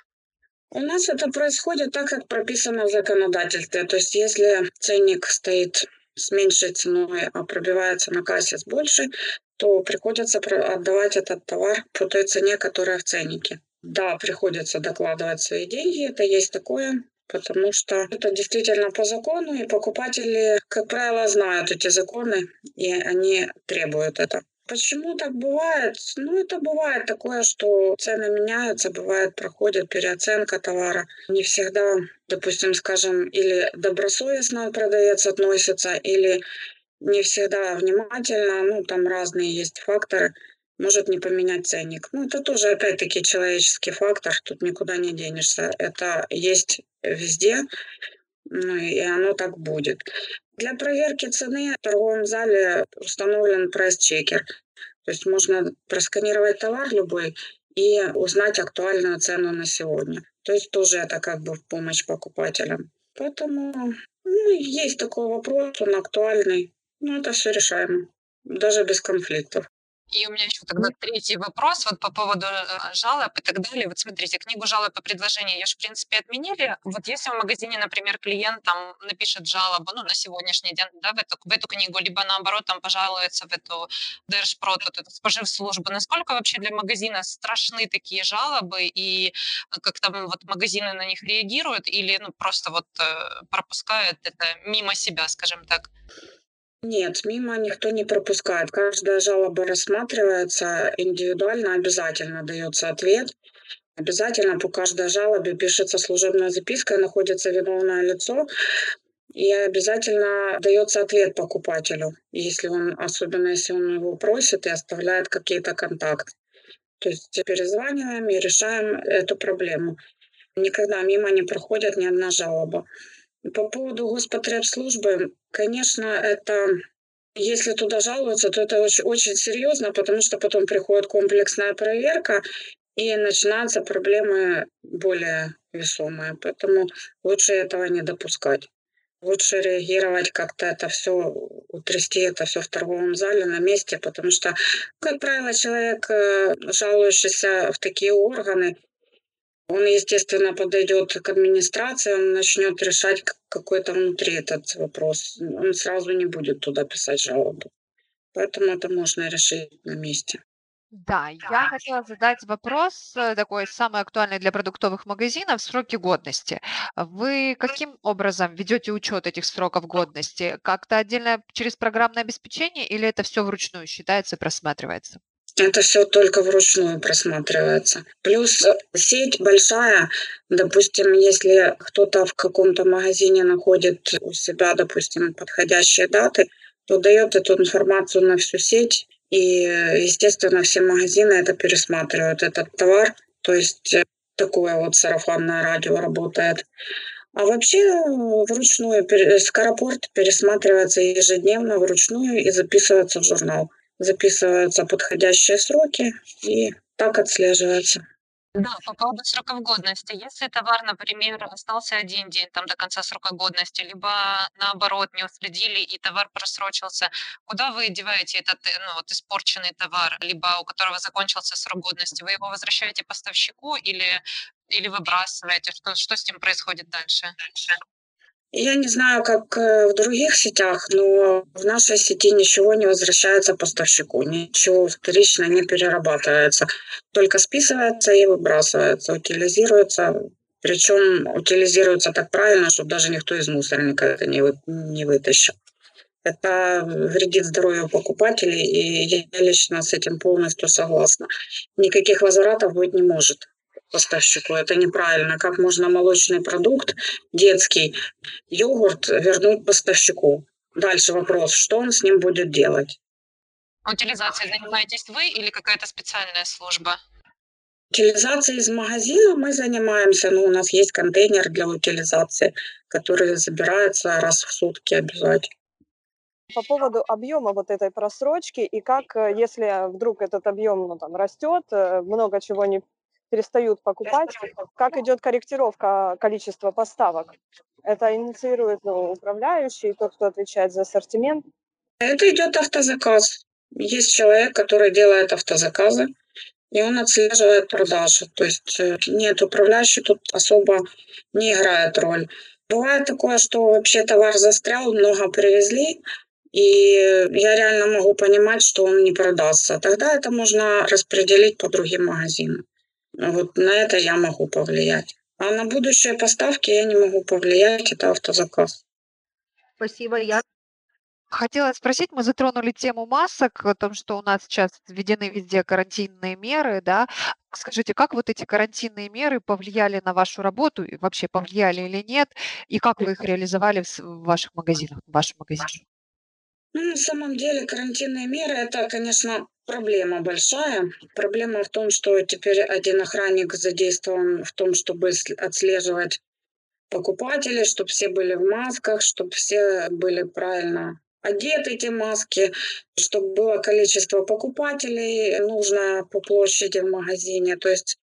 У нас это происходит так, как прописано в законодательстве. То есть если ценник стоит с меньшей ценой, а пробивается на кассе с большей, то приходится отдавать этот товар по той цене, которая в ценнике. Да, приходится докладывать свои деньги, это есть такое, потому что это действительно по закону, и покупатели, как правило, знают эти законы, и они требуют это. Почему так бывает? Ну, это бывает такое, что цены меняются, бывает проходит переоценка товара. Не всегда, допустим, скажем, или добросовестно продавец относится, или не всегда внимательно, ну, там разные есть факторы может не поменять ценник. Ну, это тоже, опять-таки, человеческий фактор, тут никуда не денешься. Это есть везде, ну, и оно так будет. Для проверки цены в торговом зале установлен прайс-чекер. То есть можно просканировать товар любой и узнать актуальную цену на сегодня. То есть тоже это как бы в помощь покупателям. Поэтому ну, есть такой вопрос, он актуальный. Но это все решаемо, даже без конфликтов. И у меня еще тогда третий вопрос вот по поводу э, жалоб и так далее. Вот смотрите, книгу жалоб и предложений ее же, в принципе, отменили. Вот если в магазине, например, клиент там напишет жалобу, ну, на сегодняшний день, да, в эту, в эту книгу, либо наоборот там пожалуется в эту Держпрод, вот эту споживслужбу, насколько вообще для магазина страшны такие жалобы и как там вот магазины на них реагируют или ну, просто вот э, пропускают это мимо себя, скажем так? Нет, мимо никто не пропускает. Каждая жалоба рассматривается индивидуально, обязательно дается ответ. Обязательно по каждой жалобе пишется служебная записка, находится виновное лицо, и обязательно дается ответ покупателю, если он, особенно если он его просит и оставляет какие-то контакты. То есть перезваниваем и решаем эту проблему. Никогда мимо не проходит ни одна жалоба. По поводу Господребслужбы, конечно, это если туда жалуются, то это очень, очень серьезно, потому что потом приходит комплексная проверка, и начинаются проблемы более весомые. Поэтому лучше этого не допускать. Лучше реагировать как-то это все, утрясти это все в торговом зале на месте, потому что, как правило, человек, э, жалующийся в такие органы, он, естественно, подойдет к администрации, он начнет решать какой-то внутри этот вопрос. Он сразу не будет туда писать жалобу. Поэтому это можно решить на месте. Да, я хотела задать вопрос э, такой самый актуальный для продуктовых магазинов– сроки годности. Вы каким образом ведете учет этих сроков годности? Как-то отдельно через программное обеспечение или это все вручную считается и просматривается? Это все только вручную просматривается. Плюс э, сеть большая. Допустим, если кто-то в каком-то магазине находит у себя, допустим, подходящие даты, то дает эту информацию на всю сеть. И, естественно, все магазины это пересматривают, этот товар. То есть э, такое вот сарафанное радио работает. А вообще вручную скоропорт пересматривается ежедневно вручную и записывается в журнал записываются подходящие сроки и так отслеживается. Да, по поводу сроков годности. Если товар, например, остался один день там до конца срока годности, либо наоборот не уследили и товар просрочился, куда вы деваете этот ну, вот, испорченный товар, либо у которого закончился срок годности? Вы его возвращаете поставщику или, или выбрасываете? Что, что с ним происходит дальше? Я не знаю, как э, в других сетях, но в нашей сети ничего не возвращается поставщику, ничего вторично не перерабатывается, только списывается и выбрасывается, утилизируется. Причем утилизируется так правильно, чтобы даже никто из мусорника это не, вы, не вытащил. Это вредит здоровью покупателей, и я лично с этим полностью согласна. Никаких возвратов быть не может. Поставщику. Это неправильно. Как можно молочный продукт, детский, йогурт, вернуть поставщику? Дальше вопрос, что он с ним будет делать? Утилизацией занимаетесь вы или какая-то специальная служба? Утилизацией из магазина мы занимаемся, но у нас есть контейнер для утилизации, который забирается раз в сутки обязательно. По поводу объема вот этой просрочки и как, э, если вдруг этот объем ну, там, растет, э, много чего не перестают покупать, как идет корректировка количества поставок? Это инициирует ну, управляющий, тот, кто отвечает за ассортимент? Это идет автозаказ. Есть человек, который делает автозаказы, и он отслеживает продажи. То есть э, нет, управляющий тут особо не играет роль. Бывает такое, что вообще товар застрял, много привезли, и я реально могу понимать, что он не продастся. Тогда это можно распределить по другим магазинам. Вот на это я могу повлиять. А на будущие поставки я не могу повлиять, это автозаказ. Спасибо, я Хотела спросить, мы затронули тему масок, о том, что у нас сейчас введены везде карантинные меры, да. Скажите, как вот эти карантинные меры повлияли на вашу работу, и вообще повлияли или нет, и как вы их реализовали в, ваших магазинах, в вашем магазине? Ну, на самом деле карантинные меры – это, конечно, проблема большая. Проблема в том, что теперь один охранник задействован в том, чтобы отслеживать покупателей, чтобы все были в масках, чтобы все были правильно одеты эти маски, чтобы было количество покупателей нужно по площади в магазине. То есть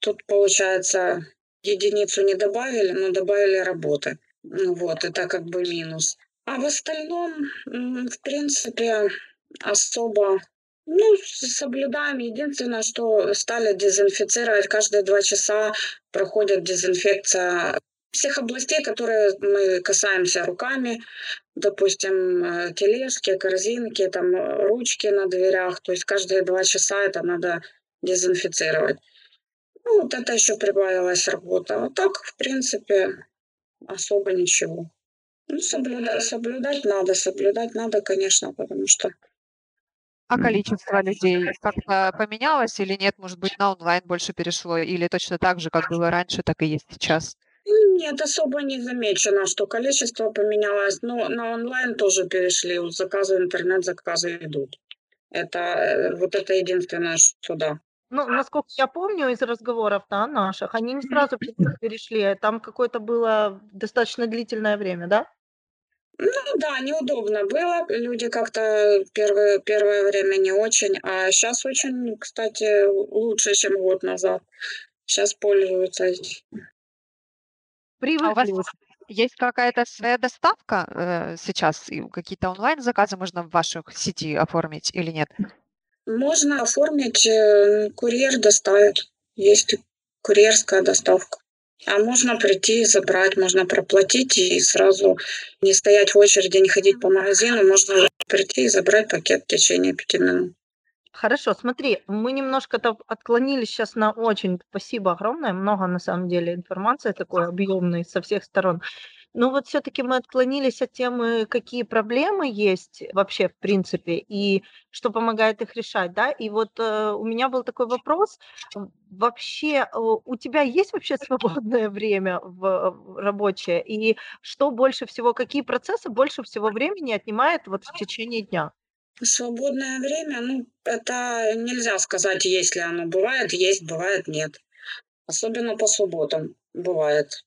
тут, получается, единицу не добавили, но добавили работы. Ну вот, это как бы минус. А в остальном, в принципе, особо ну, соблюдаем. Единственное, что стали дезинфицировать каждые два часа проходит дезинфекция всех областей, которые мы касаемся руками, допустим, э, тележки, корзинки, там э, ручки на дверях, то есть каждые два часа это надо дезинфицировать. Ну, вот это еще прибавилась работа. А так, в принципе, особо ничего. Ну, соблюдать, соблюдать надо, соблюдать надо, конечно, потому что А количество людей как-то поменялось или нет? Может быть, на онлайн больше перешло? Или точно так же, как было раньше, так и есть сейчас? Нет, особо не замечено, что количество поменялось. Но на онлайн тоже перешли. Заказы, интернет-заказы идут. Это э, вот это единственное, что да. Ну, насколько я помню из разговоров да, наших, они не сразу перешли, там какое-то было достаточно длительное время, да? Ну да, неудобно было. Люди как-то первое, первое время не очень, а сейчас очень, кстати, лучше, чем год назад. Сейчас пользуются. А у вас есть какая-то своя доставка э, сейчас? И какие-то онлайн-заказы можно в ваших сети оформить или нет? Можно оформить, э, курьер доставит. Есть курьерская доставка. А можно прийти и забрать, можно проплатить и сразу не стоять в очереди, не ходить по магазину. Можно прийти и забрать пакет в течение пяти минут. Хорошо, смотри, мы немножко-то отклонились сейчас на очень, спасибо огромное, много на самом деле информации такой объемной со всех сторон. Но вот все-таки мы отклонились от темы, какие проблемы есть вообще в принципе и что помогает их решать, да. И вот э, у меня был такой вопрос, вообще э, у тебя есть вообще свободное время в, в рабочее и что больше всего, какие процессы больше всего времени отнимает вот в течение дня? Свободное время, ну, это нельзя сказать, есть ли оно. Бывает есть, бывает нет. Особенно по субботам бывает.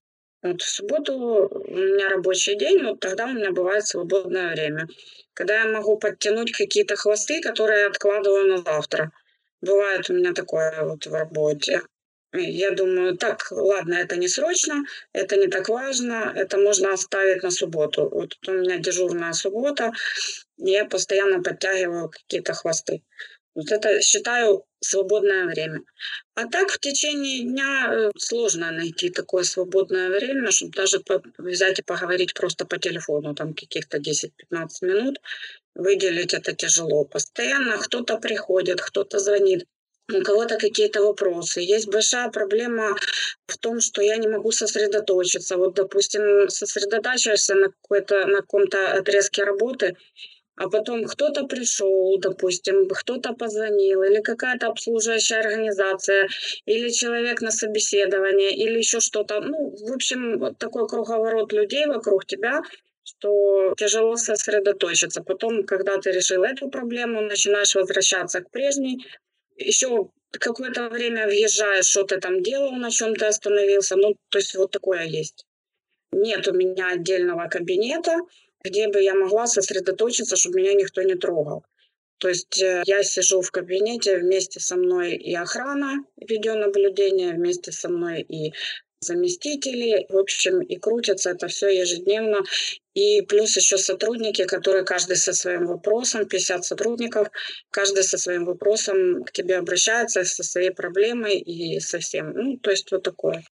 Вот в субботу у меня рабочий день, вот тогда у меня бывает свободное время. Когда я могу подтянуть какие-то хвосты, которые я откладываю на завтра. Бывает у меня такое вот в работе. Я думаю, так, ладно, это не срочно, это не так важно, это можно оставить на субботу. Вот у меня дежурная суббота, я постоянно подтягиваю какие-то хвосты. Вот это считаю свободное время. А так в течение дня э, сложно найти такое свободное время, чтобы даже взять и поговорить просто по телефону, там каких-то 10-15 минут. Выделить это тяжело. Постоянно кто-то приходит, кто-то звонит у кого-то какие-то вопросы. Есть большая проблема в том, что я не могу сосредоточиться. Вот, допустим, сосредотачиваешься на, какой-то, на каком-то отрезке работы, а потом кто-то пришел, допустим, кто-то позвонил, или какая-то обслуживающая организация, или человек на собеседование, или еще что-то. Ну, в общем, вот такой круговорот людей вокруг тебя, что тяжело сосредоточиться. Потом, когда ты решил эту проблему, начинаешь возвращаться к прежней, еще какое-то время въезжаешь, что ты там делал, на чем ты остановился. Ну, то есть вот такое есть. Нет у меня отдельного кабинета, где бы я могла сосредоточиться, чтобы меня никто не трогал. То есть э, я сижу в кабинете, вместе со мной и охрана видеонаблюдения, вместе со мной и заместители, в общем, и крутится это все ежедневно. И плюс еще сотрудники, которые каждый со своим вопросом, 50 сотрудников, каждый со своим вопросом к тебе обращается, со своей проблемой и со всем. Ну, то есть вот такое.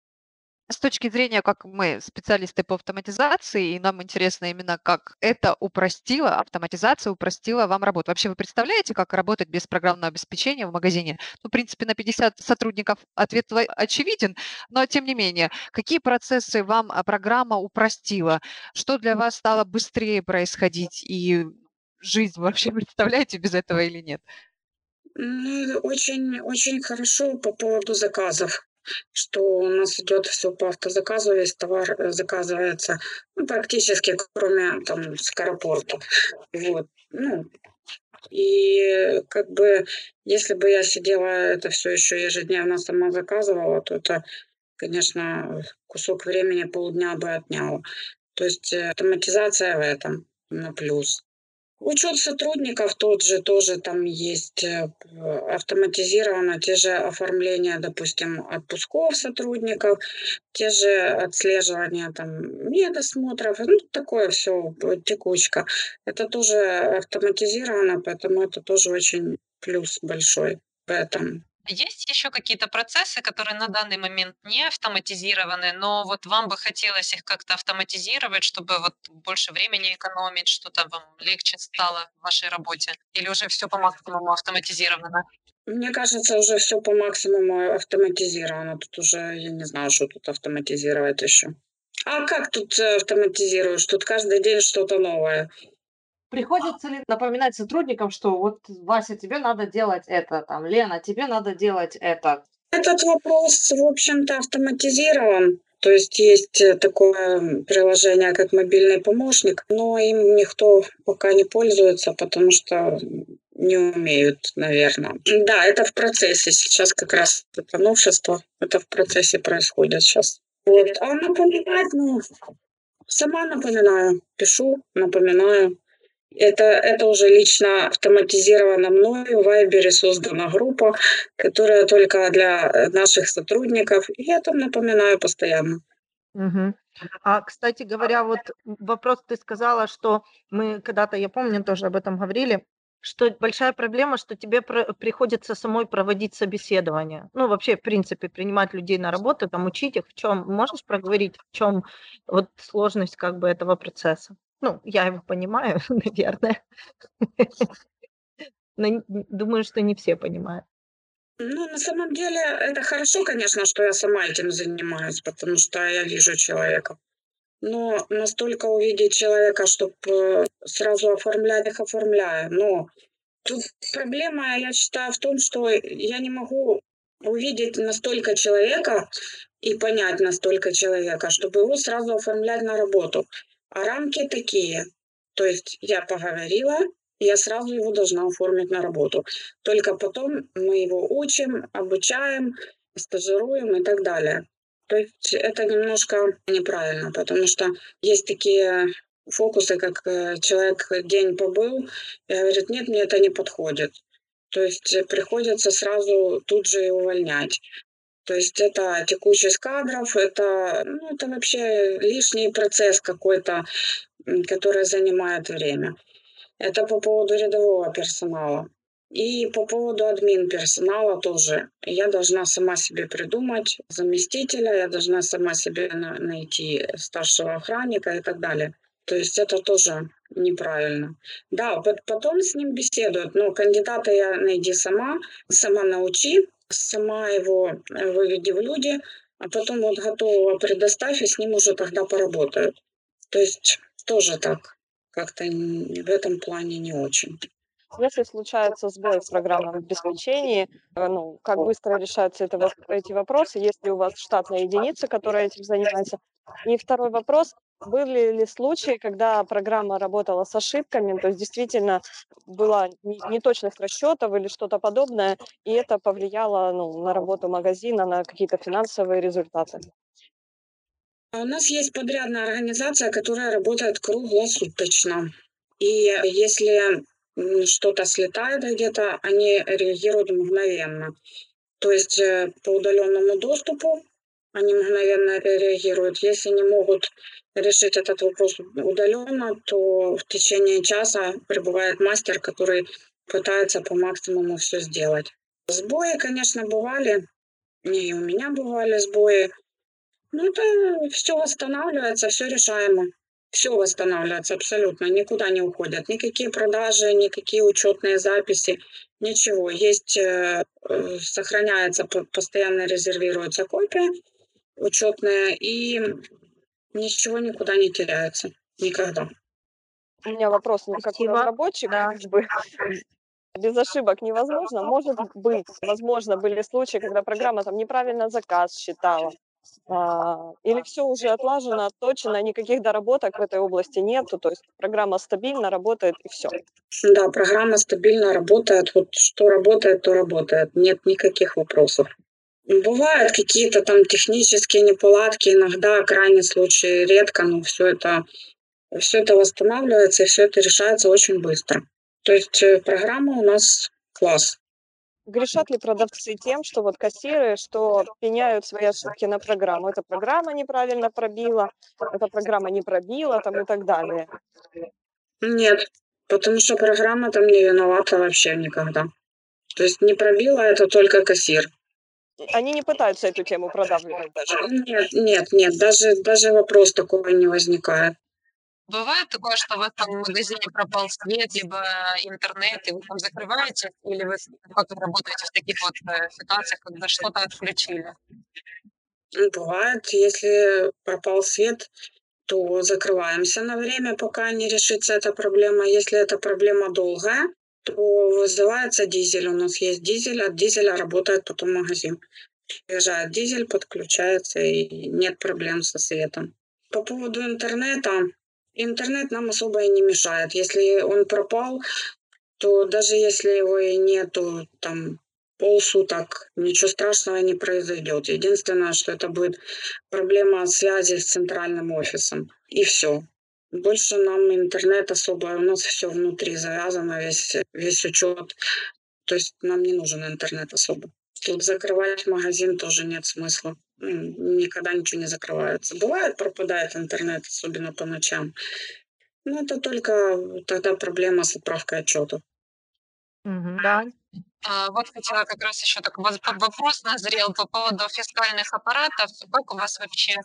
С точки зрения, как мы специалисты по автоматизации, и нам интересно именно, как это упростило, автоматизация упростила вам работу. Вообще вы представляете, как работать без программного обеспечения в магазине? Ну, в принципе, на 50 сотрудников ответ очевиден, но тем не менее, какие процессы вам а, программа упростила? Что для вас стало быстрее происходить? И жизнь вообще представляете без этого или нет? Ну, очень, очень хорошо по поводу заказов что у нас идет все по автозаказу, весь товар э, заказывается ну, практически, кроме там скоропорта. Вот. Ну, и как бы, если бы я сидела это все еще ежедневно сама заказывала, то это, конечно, кусок времени полдня бы отняло. То есть э, автоматизация в этом на плюс. Учет сотрудников тот же, тоже там есть э, автоматизировано, те же оформления, допустим, отпусков сотрудников, те же отслеживания там медосмотров, ну, такое все, текучка. Это тоже автоматизировано, поэтому это тоже очень плюс большой в этом. Есть еще какие-то процессы, которые на данный момент не автоматизированы, но вот вам бы хотелось их как-то автоматизировать, чтобы вот больше времени экономить, что-то вам легче стало в вашей работе? Или уже все по максимуму автоматизировано? Мне кажется, уже все по максимуму автоматизировано. Тут уже я не знаю, что тут автоматизировать еще. А как тут э, автоматизируешь? Тут каждый день что-то новое. Приходится ли напоминать сотрудникам, что вот, Вася, тебе надо делать это, там, Лена, тебе надо делать это? Этот вопрос, в общем-то, автоматизирован. То есть есть э, такое приложение, как мобильный помощник, но им никто пока не пользуется, потому что не умеют, наверное. Да, это в процессе. Сейчас как раз это новшество. Это в процессе происходит сейчас. Вот. А напоминать, ну, сама напоминаю. Пишу, напоминаю. Это, это уже лично автоматизировано мной. В Вайбере создана группа, которая только для наших сотрудников. И я там напоминаю постоянно. Угу. А, кстати говоря, вот вопрос ты сказала, что мы когда-то, я помню, тоже об этом говорили, что большая проблема, что тебе приходится самой проводить собеседование. Ну, вообще, в принципе, принимать людей на работу, там, учить их. В чем, можешь проговорить, в чем вот сложность как бы этого процесса? Ну, я его понимаю, наверное. Но думаю, что не все понимают. Ну, на самом деле, это хорошо, конечно, что я сама этим занимаюсь, потому что я вижу человека. Но настолько увидеть человека, чтобы сразу оформлять их, оформляю. Но тут проблема, я считаю, в том, что я не могу увидеть настолько человека и понять настолько человека, чтобы его сразу оформлять на работу. Рамки такие. То есть я поговорила, я сразу его должна оформить на работу. Только потом мы его учим, обучаем, стажируем и так далее. То есть это немножко неправильно, потому что есть такие фокусы, как э, человек день побыл и говорит, нет, мне это не подходит. То есть приходится сразу тут же и увольнять. То есть это текучесть кадров, это, ну, это вообще лишний процесс какой-то, который занимает время. Это по поводу рядового персонала. И по поводу админ персонала тоже. Я должна сама себе придумать заместителя, я должна сама себе найти старшего охранника и так далее. То есть это тоже неправильно. Да, потом с ним беседуют, но кандидата я найди сама, сама научи, сама его э, выведи в люди, а потом вот готового предоставь, и с ним уже тогда поработают. То есть тоже так. как-то в этом плане не очень. Если случается сбой в программном обеспечении, э, ну, как быстро решаются это, эти вопросы, есть ли у вас штатная единица, которая этим занимается? И второй вопрос, были ли случаи, когда программа работала с ошибками, то есть действительно была неточность расчетов или что-то подобное, и это повлияло ну, на работу магазина, на какие-то финансовые результаты? А у нас есть подрядная организация, которая работает круглосуточно. И если что-то слетает где-то, они реагируют мгновенно. То есть э, по удаленному доступу они мгновенно реагируют. Если не могут решить этот вопрос удаленно, то в течение часа прибывает мастер, который пытается по максимуму все сделать. Сбои, конечно, бывали. И у меня бывали сбои. Ну, это все восстанавливается, все решаемо все восстанавливается абсолютно, никуда не уходят. Никакие продажи, никакие учетные записи, ничего. Есть, э, э сохраняется, постоянно резервируется копия учетная, и ничего никуда не теряется. Никогда. У меня вопрос, ну, как разработчик, да. как бы, без ошибок невозможно. Может быть, возможно, были случаи, когда программа там неправильно заказ считала, а, или все уже отлажено, отточено, никаких доработок в этой области нету, то есть программа стабильно работает и все. Да, программа стабильно работает, вот что работает, то работает, нет никаких вопросов. Бывают какие-то там технические неполадки, иногда крайний случай редко, но все это, все это восстанавливается и все это решается очень быстро. То есть э, программа у нас класс. Грешат ли продавцы тем, что вот кассиры, что пеняют свои ошибки на программу? Эта программа неправильно пробила, эта программа не пробила там и так далее. Нет, потому что программа там не виновата вообще никогда. То есть не пробила это только кассир. Они не пытаются эту тему продавливать даже? Нет, нет, нет, даже, даже вопрос такого не возникает. Бывает такое, что в этом магазине пропал свет, либо интернет, и вы там закрываете, или вы как вы работаете в таких вот э, ситуациях, когда что-то отключили? Бывает, если пропал свет, то закрываемся на время, пока не решится эта проблема. Если эта проблема долгая, то вызывается дизель. У нас есть дизель, от дизеля работает потом магазин. Приезжает дизель, подключается, и нет проблем со светом. По поводу интернета, Интернет нам особо и не мешает. Если он пропал, то даже если его и нету там полсуток, ничего страшного не произойдет. Единственное, что это будет проблема связи с центральным офисом. И все. Больше нам интернет особо, у нас все внутри завязано, весь, весь учет. То есть нам не нужен интернет особо. Тут закрывать магазин тоже нет смысла. Никогда ничего не закрывается. Бывает, пропадает интернет, особенно по ночам. Но это только тогда проблема с отправкой отчетов. Мгм, да. А, вот хотела как раз еще такой вопрос назрел по поводу фискальных аппаратов. Как у вас вообще,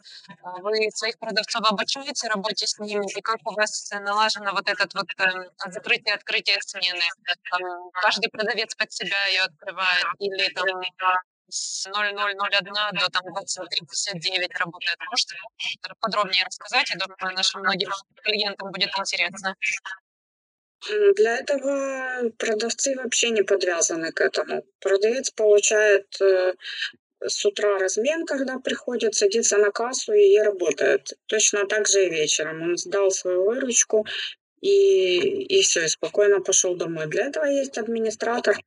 а, вы своих продавцов обучаете работе с ними, и как у вас налажено вот этот вот э, закрытие-открытие смены? Там, каждый продавец под себя ее открывает, или там с 0001 до там 2359 работает. Можете подробнее рассказать? Я думаю, нашим многим клиентам будет интересно. Для этого продавцы вообще не подвязаны к этому. Продавец получает э, с утра размен, когда приходит, садится на кассу и работает. Точно так же и вечером. Он сдал свою выручку, и, и все, и спокойно пошел домой. Для этого есть администратор,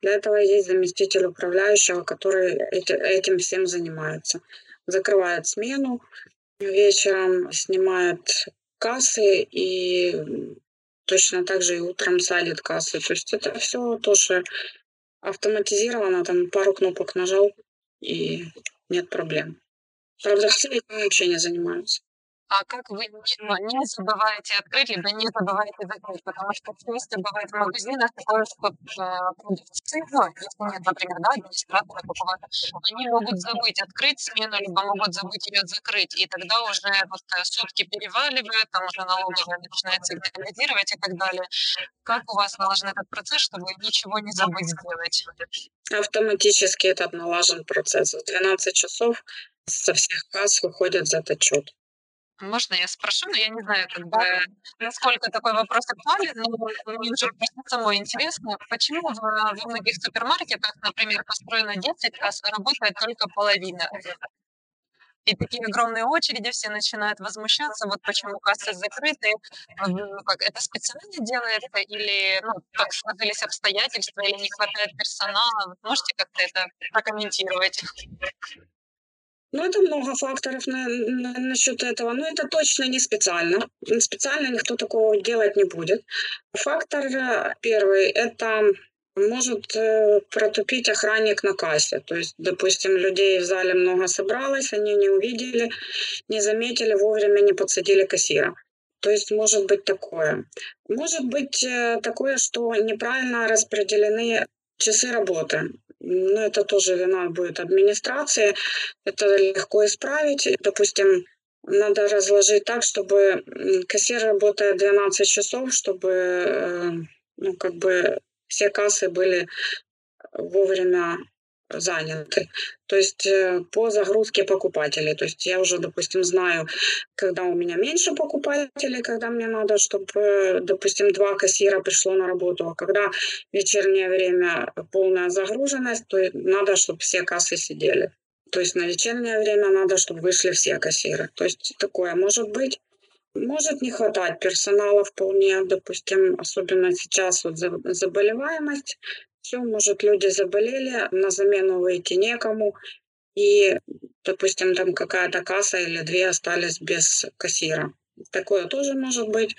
для этого есть заместитель управляющего, который эти, этим всем занимается. Закрывает смену, вечером снимает кассы и точно так же и утром садит кассы. То есть это все тоже автоматизировано, там пару кнопок нажал и нет проблем. Продавцы этим вообще не занимаются а как вы не, не забываете открыть, либо не забываете закрыть, потому что часто бывает в магазинах такое, что э, продавцы, ну, если нет, например, да, администратора какого-то, они могут забыть открыть смену, либо могут забыть ее закрыть, и тогда уже вот э, сутки переваливают, там уже налоговая начинает сигнализировать и так далее. Как у вас налажен этот процесс, чтобы ничего не забыть сделать? Автоматически этот налажен процесс. В 12 часов со всех касс выходит этот отчет. Можно я спрошу? Но я не знаю, как бы, насколько такой вопрос актуален, но мне уже самой интересно, почему в, во многих супермаркетах, например, построено 10 касс, а работает только половина? И такие огромные очереди, все начинают возмущаться, вот почему кассы закрыты. Ну, как, это специально делается или ну, так сложились обстоятельства, или не хватает персонала? Можете как-то это прокомментировать? Ну, это много факторов на, на, насчет этого. Но это точно не специально. Специально никто такого делать не будет. Фактор э, первый – это может э, протупить охранник на кассе. То есть, допустим, людей в зале много собралось, они не увидели, не заметили, вовремя не подсадили кассира. То есть может быть такое. Может быть э, такое, что неправильно распределены часы работы. Но это тоже вина будет администрации. Это легко исправить. Допустим, надо разложить так, чтобы кассир работает 12 часов, чтобы э, ну, как бы все кассы были вовремя заняты. То есть э, по загрузке покупателей. То есть я уже, допустим, знаю, когда у меня меньше покупателей, когда мне надо, чтобы, допустим, два кассира пришло на работу, а когда вечернее время полная загруженность, то надо, чтобы все кассы сидели. То есть на вечернее время надо, чтобы вышли все кассиры. То есть такое может быть. Может не хватать персонала вполне, допустим, особенно сейчас вот заболеваемость. Все, может, люди заболели, на замену выйти некому. И, допустим, там какая-то касса или две остались без кассира. Такое тоже может быть.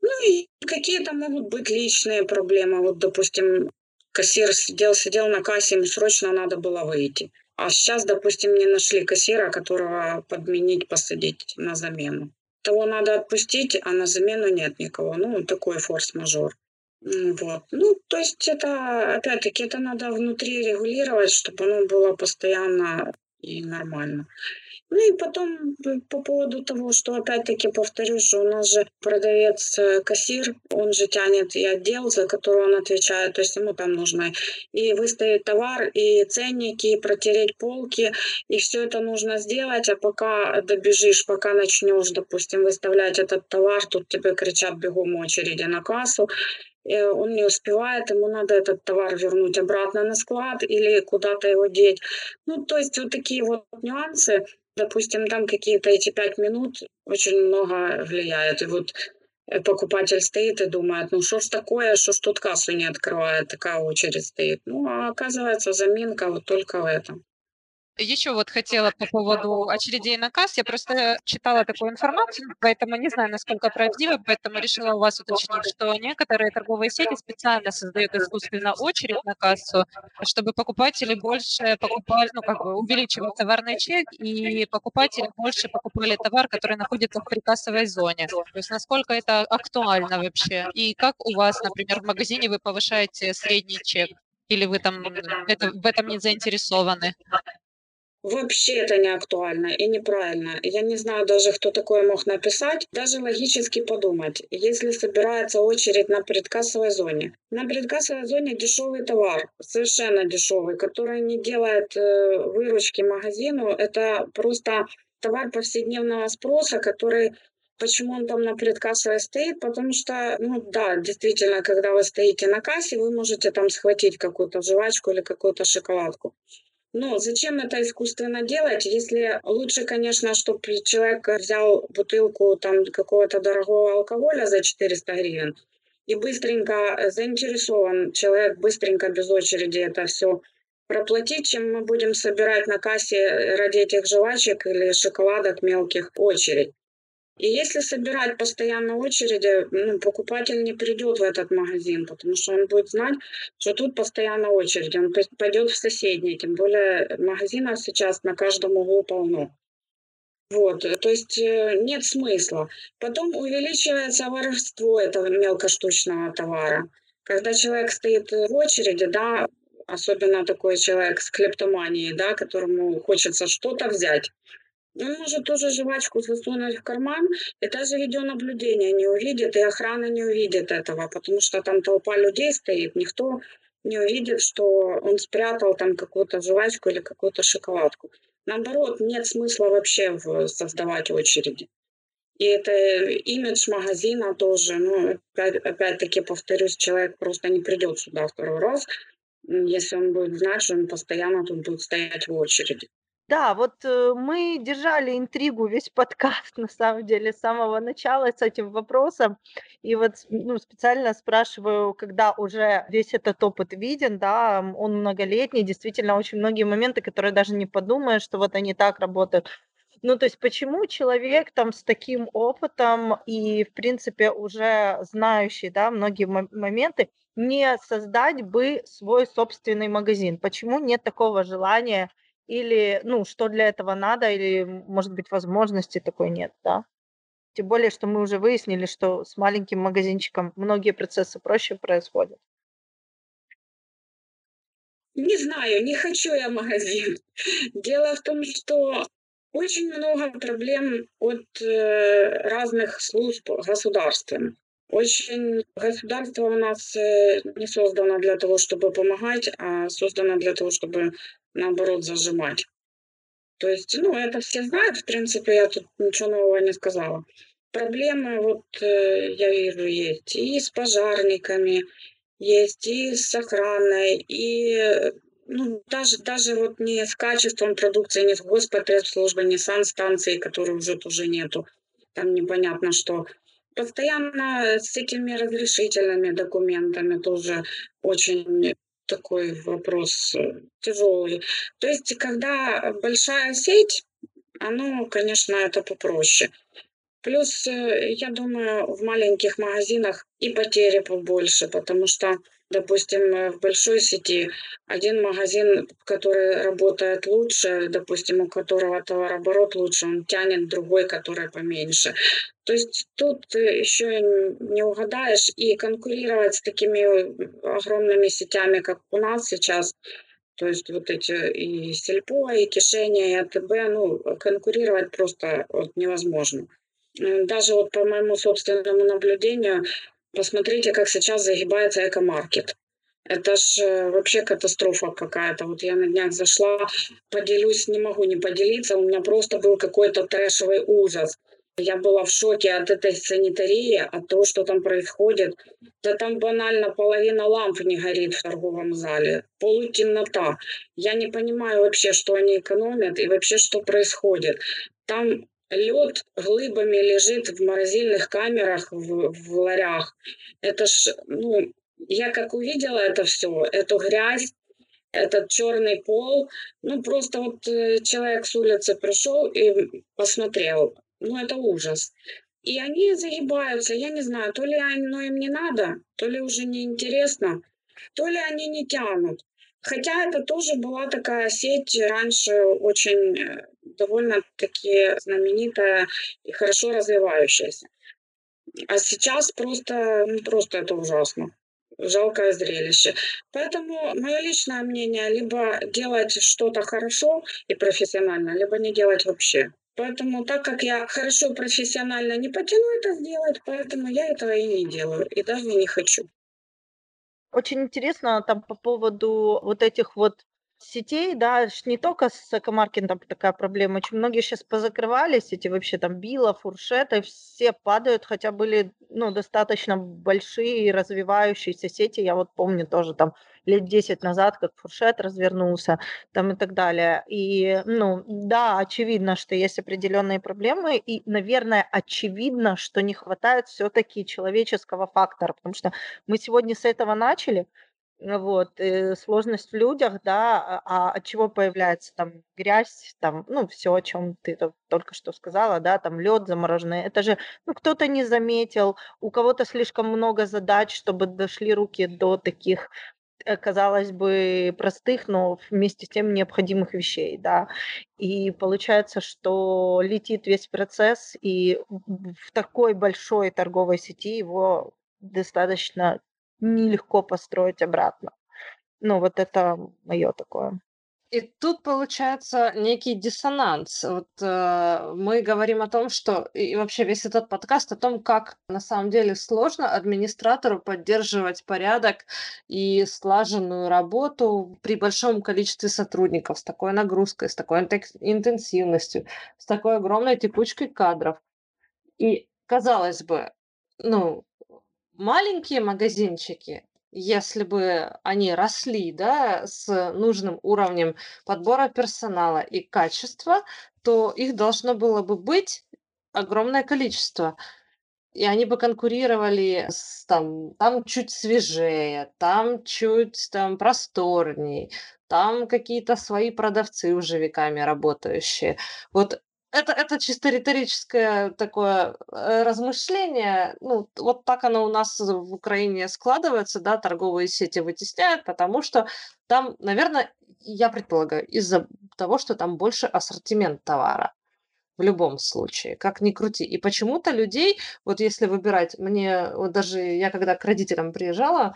Ну и какие-то могут быть личные проблемы. Вот, допустим, кассир сидел, сидел на кассе, ему срочно надо было выйти. А сейчас, допустим, не нашли кассира, которого подменить, посадить на замену того надо отпустить, а на замену нет никого. Ну, такой форс-мажор. Вот. Ну, то есть это, опять-таки, это надо внутри регулировать, чтобы оно было постоянно и нормально. Ну и потом по поводу того, что опять-таки повторюсь, что у нас же продавец э, кассир, он же тянет и отдел, за который он отвечает, то есть ему там нужно и выставить товар, и ценники, и протереть полки, и все это нужно сделать, а пока добежишь, пока начнешь, допустим, выставлять этот товар, тут тебе кричат бегом очереди на кассу, он не успевает, ему надо этот товар вернуть обратно на склад или куда-то его деть. Ну, то есть вот такие вот нюансы, допустим, там какие-то эти пять минут очень много влияют. И вот э, покупатель стоит и думает, ну что ж такое, что ж тут кассу не открывает, такая очередь стоит. Ну, а оказывается, заминка вот только в этом. Еще вот хотела по поводу очередей на касс. Я просто читала такую информацию, поэтому не знаю, насколько правдиво, поэтому решила у вас уточнить, что некоторые торговые сети специально создают искусственно очередь на кассу, чтобы покупатели больше покупали, ну, как бы увеличивать товарный чек, и покупатели больше покупали товар, который находится в прикассовой зоне. То есть насколько это актуально вообще? И как у вас, например, в магазине вы повышаете средний чек? Или вы там это, в этом не заинтересованы? Вообще это не актуально и неправильно. Я не знаю даже, кто такое мог написать. Даже логически подумать, если собирается очередь на предкассовой зоне. На предкассовой зоне дешевый товар, совершенно дешевый, который не делает э, выручки магазину. Это просто товар повседневного спроса, который Почему он там на предкассовой стоит? Потому что, ну да, действительно, когда вы стоите на кассе, вы можете там схватить какую-то жвачку или какую-то шоколадку. Но зачем это искусственно делать, если лучше, конечно, чтобы человек взял бутылку там какого-то дорогого алкоголя за 400 гривен и быстренько заинтересован человек, быстренько без очереди это все проплатить, чем мы будем собирать на кассе ради этих жвачек или шоколадок мелких очередь. И если собирать постоянно очереди, ну, покупатель не придет в этот магазин, потому что он будет знать, что тут постоянно очередь. Он пойдет в соседний, тем более магазинов сейчас на каждом углу полно. Вот, то есть э, нет смысла. Потом увеличивается воровство этого мелкоштучного товара. Когда человек стоит в очереди, да, особенно такой человек с клептоманией, да, которому хочется что-то взять, он может тоже жвачку засунуть в карман, и даже видеонаблюдение не увидит, и охрана не увидит этого, потому что там толпа людей стоит, никто не увидит, что он спрятал там какую-то жвачку или какую-то шоколадку. Наоборот, нет смысла вообще создавать очереди. И это имидж магазина тоже. Ну, опять-таки, повторюсь, человек просто не придет сюда второй раз, если он будет знать, что он постоянно тут будет стоять в очереди. Да, вот э, мы держали интригу весь подкаст, на самом деле, с самого начала с этим вопросом. И вот ну, специально спрашиваю, когда уже весь этот опыт виден, да, он многолетний, действительно, очень многие моменты, которые даже не подумаешь, что вот они так работают. Ну, то есть почему человек там с таким опытом и, в принципе, уже знающий, да, многие моменты, не создать бы свой собственный магазин? Почему нет такого желания или, ну, что для этого надо, или, может быть, возможности такой нет, да? Тем более, что мы уже выяснили, что с маленьким магазинчиком многие процессы проще происходят. Не знаю, не хочу я магазин. Дело в том, что очень много проблем от э, разных служб государственных. Очень государство у нас э, не создано для того, чтобы помогать, а создано для того, чтобы наоборот зажимать. То есть, ну, это все знают, в принципе, я тут ничего нового не сказала. Проблемы, вот, э, я вижу, есть и с пожарниками, есть и с охраной, и ну, даже, даже вот не с качеством продукции, не с госпотребслужбой, не с санстанцией, которой уже тоже нету. Там непонятно что. Постоянно с этими разрешительными документами тоже очень такой вопрос э, тяжелый. То есть, когда большая сеть, оно, конечно, это попроще. Плюс, э, я думаю, в маленьких магазинах и потери побольше, потому что допустим, э, в большой сети один магазин, который работает лучше, допустим, у которого товарооборот лучше, он тянет другой, который поменьше. То есть тут еще не угадаешь, и конкурировать с такими огромными сетями, как у нас сейчас, то есть вот эти и Сельпо, и Кишения, и АТБ, ну, конкурировать просто вот невозможно. Даже вот по моему собственному наблюдению, Посмотрите, как сейчас загибается экомаркет. Это ж э, вообще катастрофа какая-то. Вот я на днях зашла, поделюсь, не могу не поделиться. У меня просто был какой-то трэшевый ужас. Я была в шоке от этой санитарии, от того, что там происходит. Да там банально половина ламп не горит в торговом зале. Полутемнота. Я не понимаю вообще, что они экономят и вообще, что происходит. Там лед глыбами лежит в морозильных камерах, в, в ларях. Это ж, ну, я как увидела это все, эту грязь, этот черный пол, ну, просто вот э, человек с улицы пришел и посмотрел. Ну, это ужас. И они загибаются, я не знаю, то ли оно им не надо, то ли уже не интересно, то ли они не тянут. Хотя это тоже была такая сеть раньше очень э, довольно-таки знаменитая и хорошо развивающаяся. А сейчас просто, ну, просто это ужасно. Жалкое зрелище. Поэтому мое личное мнение, либо делать что-то хорошо и профессионально, либо не делать вообще. Поэтому так как я хорошо профессионально не потяну это сделать, поэтому я этого и не делаю, и даже не хочу. Очень интересно там по поводу вот этих вот сетей, да, не только с экомаркетом такая проблема. Очень многие сейчас позакрывались, эти вообще там Била, Фуршеты, все падают, хотя были, ну, достаточно большие развивающиеся сети. Я вот помню тоже там лет 10 назад, как Фуршет развернулся, там и так далее. И, ну, да, очевидно, что есть определенные проблемы, и, наверное, очевидно, что не хватает все-таки человеческого фактора, потому что мы сегодня с этого начали, вот, э, сложность в людях, да, а, а от чего появляется там грязь, там, ну, все, о чем ты только что сказала, да, там лед замороженный, это же, ну, кто-то не заметил, у кого-то слишком много задач, чтобы дошли руки до таких э, казалось бы, простых, но вместе с тем необходимых вещей, да. И получается, что летит весь процесс, и в такой большой торговой сети его достаточно нелегко построить обратно. Ну, вот это мое такое. И тут получается некий диссонанс. Вот э, мы говорим о том, что и вообще весь этот подкаст о том, как на самом деле сложно администратору поддерживать порядок и слаженную работу при большом количестве сотрудников с такой нагрузкой, с такой интенсивностью, с такой огромной текучкой кадров. И, казалось бы, ну, маленькие магазинчики, если бы они росли, да, с нужным уровнем подбора персонала и качества, то их должно было бы быть огромное количество. И они бы конкурировали с там, там чуть свежее, там чуть там просторней, там какие-то свои продавцы уже веками работающие. Вот это, это чисто риторическое такое э, размышление. Ну, вот так оно у нас в Украине складывается, да, торговые сети вытесняют, потому что там, наверное, я предполагаю, из-за того, что там больше ассортимент товара в любом случае, как ни крути. И почему-то людей, вот если выбирать, мне вот даже я когда к родителям приезжала,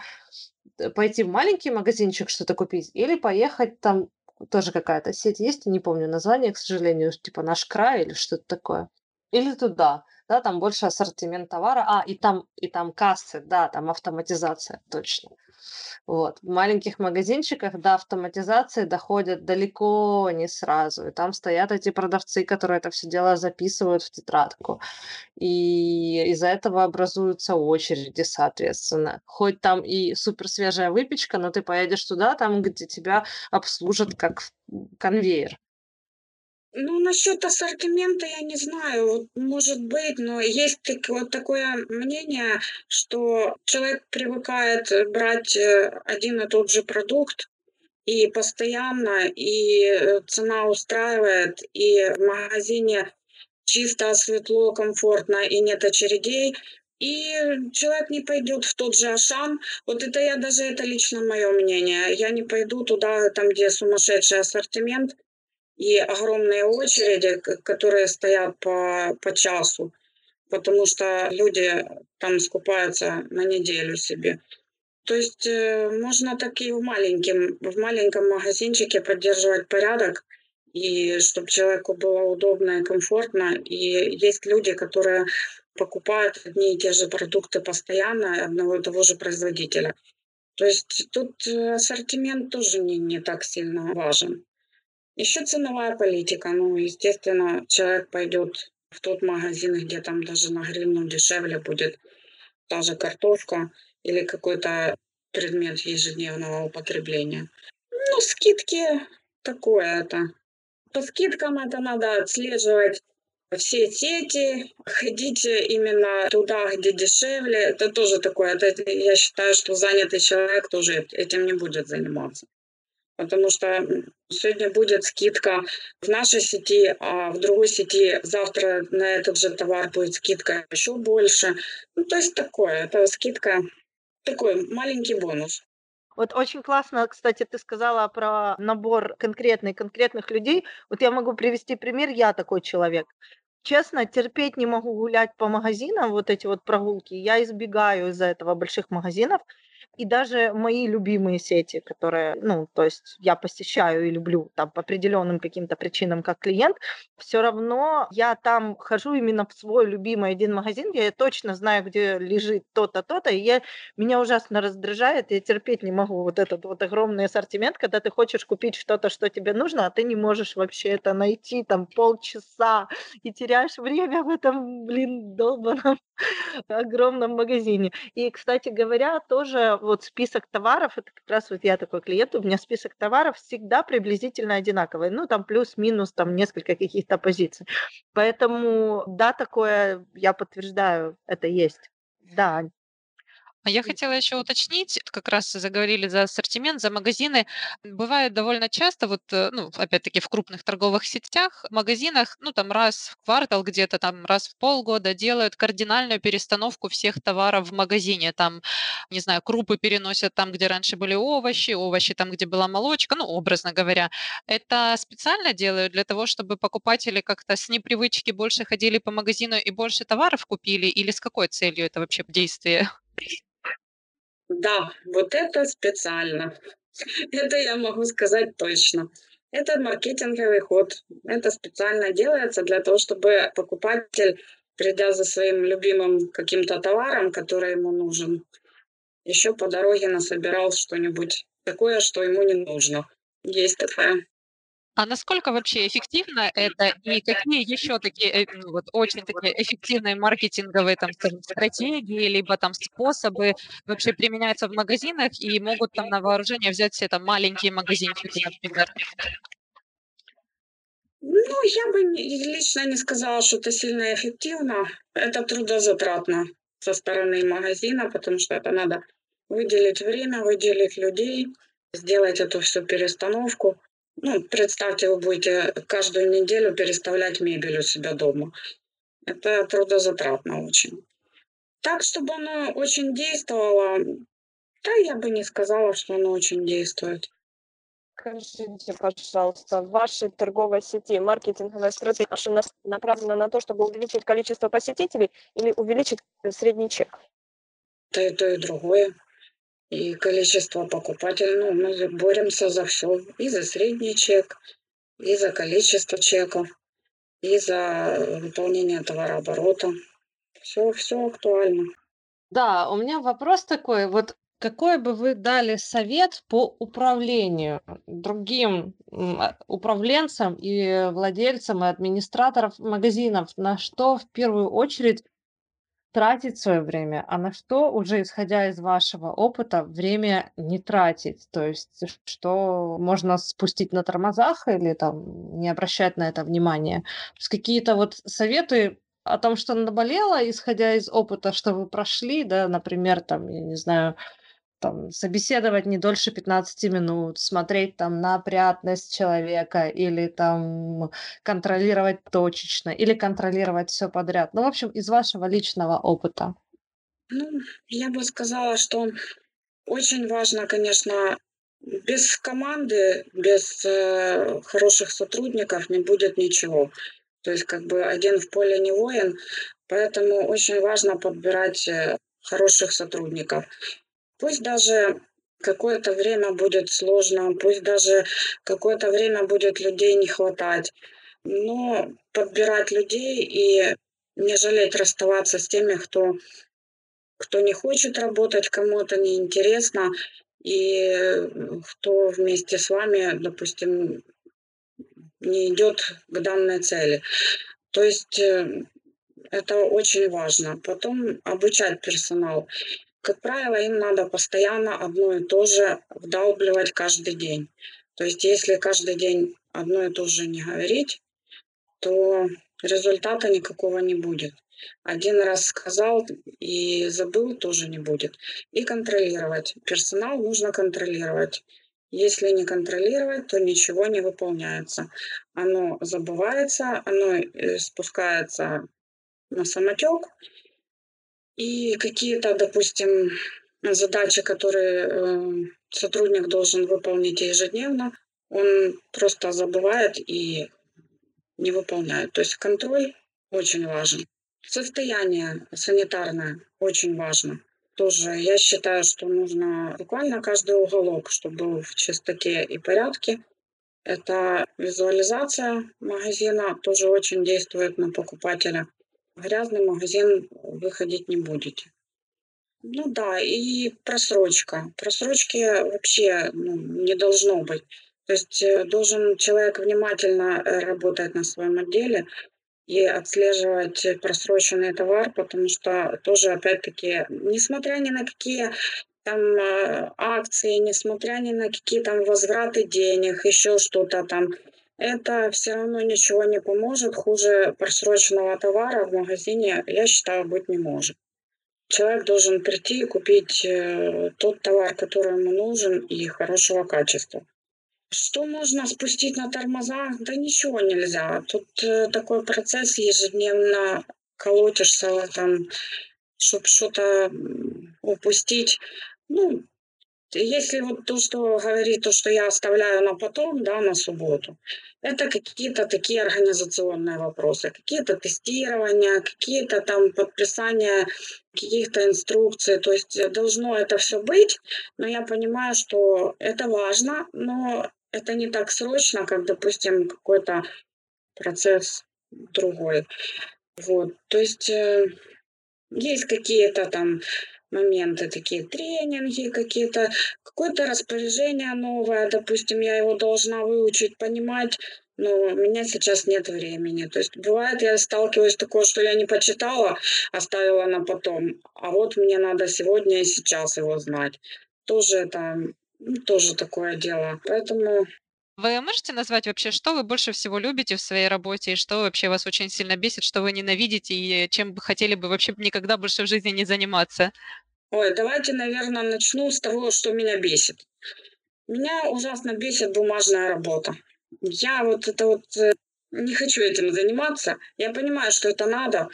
э, пойти в маленький магазинчик что-то купить или поехать там тоже какая-то сеть есть, не помню название, к сожалению, типа «Наш край» или что-то такое. Или туда, да, там больше ассортимент товара. А, и там, и там кассы, да, там автоматизация, точно. Вот. В маленьких магазинчиках до автоматизации доходят далеко не сразу. И там стоят эти продавцы, которые это все дело записывают в тетрадку. И из-за этого образуются очереди, соответственно. Хоть там и супер свежая выпечка, но ты поедешь туда, там, где тебя обслужат как конвейер. Ну, насчет ассортимента я не знаю, может быть, но есть так, вот такое мнение, что человек привыкает брать э, один и тот же продукт, и постоянно, и э, цена устраивает, и в магазине чисто, светло, комфортно, и нет очередей, и человек не пойдет в тот же Ашан. Вот это я даже, это лично мое мнение. Я не пойду туда, там, где сумасшедший ассортимент, и огромные очереди, которые стоят по, по часу, потому что люди там скупаются на неделю себе. То есть э, можно так и в, маленьком, в маленьком магазинчике поддерживать порядок, и чтобы человеку было удобно и комфортно. И есть люди, которые покупают одни и те же продукты постоянно одного и того же производителя. То есть тут э, ассортимент тоже не, не так сильно важен. Еще ценовая политика. Ну, естественно, человек пойдет в тот магазин, где там даже на гривну дешевле будет та же картошка или какой-то предмет ежедневного употребления. Ну, скидки такое это. По скидкам это надо отслеживать все сети, ходить именно туда, где дешевле. Это тоже такое. Это, я считаю, что занятый человек тоже этим не будет заниматься потому что сегодня будет скидка в нашей сети, а в другой сети завтра на этот же товар будет скидка еще больше. Ну, то есть такое, это скидка, такой маленький бонус. Вот очень классно, кстати, ты сказала про набор конкретный, конкретных людей. Вот я могу привести пример, я такой человек. Честно, терпеть не могу гулять по магазинам, вот эти вот прогулки. Я избегаю из-за этого больших магазинов. И даже мои любимые сети, которые, ну, то есть я посещаю и люблю там по определенным каким-то причинам как клиент, все равно я там хожу именно в свой любимый один магазин, я точно знаю, где лежит то-то, то-то, и я, меня ужасно раздражает, я терпеть не могу вот этот вот огромный ассортимент, когда ты хочешь купить что-то, что тебе нужно, а ты не можешь вообще это найти там полчаса и теряешь время в этом, блин, долбаном огромном магазине. И, кстати говоря, тоже вот список товаров, это как раз вот я такой клиент, у меня список товаров всегда приблизительно одинаковый, ну там плюс-минус там несколько каких-то позиций. Поэтому да, такое я подтверждаю, это есть. Да, я хотела еще уточнить, как раз заговорили за ассортимент, за магазины. Бывает довольно часто, вот, э, ну, опять-таки, в крупных торговых сетях, в магазинах, ну, там раз в квартал где-то, там раз в полгода делают кардинальную перестановку всех товаров в магазине. Там, не знаю, крупы переносят там, где раньше были овощи, овощи там, где была молочка, ну, образно говоря. Это специально делают для того, чтобы покупатели как-то с непривычки больше ходили по магазину и больше товаров купили? Или с какой целью это вообще действие? Да, вот это специально. Это я могу сказать точно. Это маркетинговый ход. Это специально делается для того, чтобы покупатель, придя за своим любимым каким-то товаром, который ему нужен, еще по дороге насобирал что-нибудь такое, что ему не нужно. Есть такое. А насколько вообще эффективно это и какие еще такие, э, ну, вот очень такие эффективные маркетинговые, там, скажем, стратегии, либо там способы вообще применяются в магазинах и могут там на вооружение взять все там маленькие магазинчики, например? Ну, я бы лично не сказала, что это сильно эффективно. Это трудозатратно со стороны магазина, потому что это надо выделить время, выделить людей, сделать эту всю перестановку. Ну, представьте, вы будете каждую неделю переставлять мебель у себя дома. Это трудозатратно очень. Так, чтобы оно очень действовало, да, я бы не сказала, что оно очень действует. Скажите, пожалуйста, в вашей торговой сети маркетинговая стратегия направлена на то, чтобы увеличить количество посетителей или увеличить средний чек? То и то, и другое. И количество покупателей. Ну, мы боремся за все. И за средний чек, и за количество чеков, и за выполнение товарооборота. Все, все актуально. Да, у меня вопрос такой. Вот какой бы вы дали совет по управлению другим а, управленцам и владельцам и администраторов магазинов? На что в первую очередь тратить свое время, а на что уже исходя из вашего опыта время не тратить? То есть что можно спустить на тормозах или там не обращать на это внимания? То есть какие-то вот советы о том, что наболело, исходя из опыта, что вы прошли, да, например, там, я не знаю, там, собеседовать не дольше 15 минут, смотреть там на опрятность человека или там контролировать точечно, или контролировать все подряд. Ну, в общем, из вашего личного опыта. Ну, я бы сказала, что очень важно, конечно, без команды, без э, хороших сотрудников не будет ничего. То есть как бы один в поле не воин, поэтому очень важно подбирать э, хороших сотрудников. Пусть даже какое-то время будет сложно, пусть даже какое-то время будет людей не хватать, но подбирать людей и не жалеть расставаться с теми, кто, кто не хочет работать, кому это неинтересно, и э, кто вместе с вами, допустим, не идет к данной цели. То есть э, это очень важно. Потом обучать персонал. Как правило, им надо постоянно одно и то же вдалбливать каждый день. То есть если каждый день одно и то же не говорить, то результата никакого не будет. Один раз сказал и забыл, тоже не будет. И контролировать. Персонал нужно контролировать. Если не контролировать, то ничего не выполняется. Оно забывается, оно э, спускается на самотек, и какие-то, допустим, задачи, которые э, сотрудник должен выполнить ежедневно, он просто забывает и не выполняет. То есть контроль очень важен. Состояние санитарное очень важно. Тоже я считаю, что нужно буквально каждый уголок, чтобы был в чистоте и порядке. Это визуализация магазина тоже очень действует на покупателя. Грязный магазин выходить не будете. Ну да, и просрочка. Просрочки вообще ну, не должно быть. То есть э, должен человек внимательно э, работать на своем отделе и отслеживать просроченный товар, потому что тоже, опять-таки, несмотря ни на какие там э, акции, несмотря ни на какие там возвраты денег, еще что-то там, это все равно ничего не поможет. Хуже просроченного товара в магазине, я считаю, быть не может. Человек должен прийти и купить э, тот товар, который ему нужен и хорошего качества. Что можно спустить на тормоза? Да ничего нельзя. Тут э, такой процесс ежедневно колотишься там, чтобы что-то упустить. Ну, если вот то, что говорит, то, что я оставляю на потом, да, на субботу, это какие-то такие организационные вопросы, какие-то тестирования, какие-то там подписания каких-то инструкций. То есть э, должно это все быть, но я понимаю, что это важно, но это не так срочно, как, допустим, какой-то процесс другой. Вот, то есть э, есть какие-то там моменты такие, тренинги какие-то, какое-то распоряжение новое, допустим, я его должна выучить, понимать, но у меня сейчас нет времени. То есть бывает, я сталкиваюсь с такое, что я не почитала, оставила на потом, а вот мне надо сегодня и сейчас его знать. Тоже это ну, тоже такое дело. Поэтому Вы можете назвать вообще, что вы больше всего любите в своей работе, и что вообще вас очень сильно бесит, что вы ненавидите, и чем бы хотели бы вообще никогда больше в жизни не заниматься? Ой, давайте, наверное, начну с того, что меня бесит. Меня ужасно бесит бумажная работа. Я вот это вот э, не хочу этим заниматься. Я понимаю, что это надо.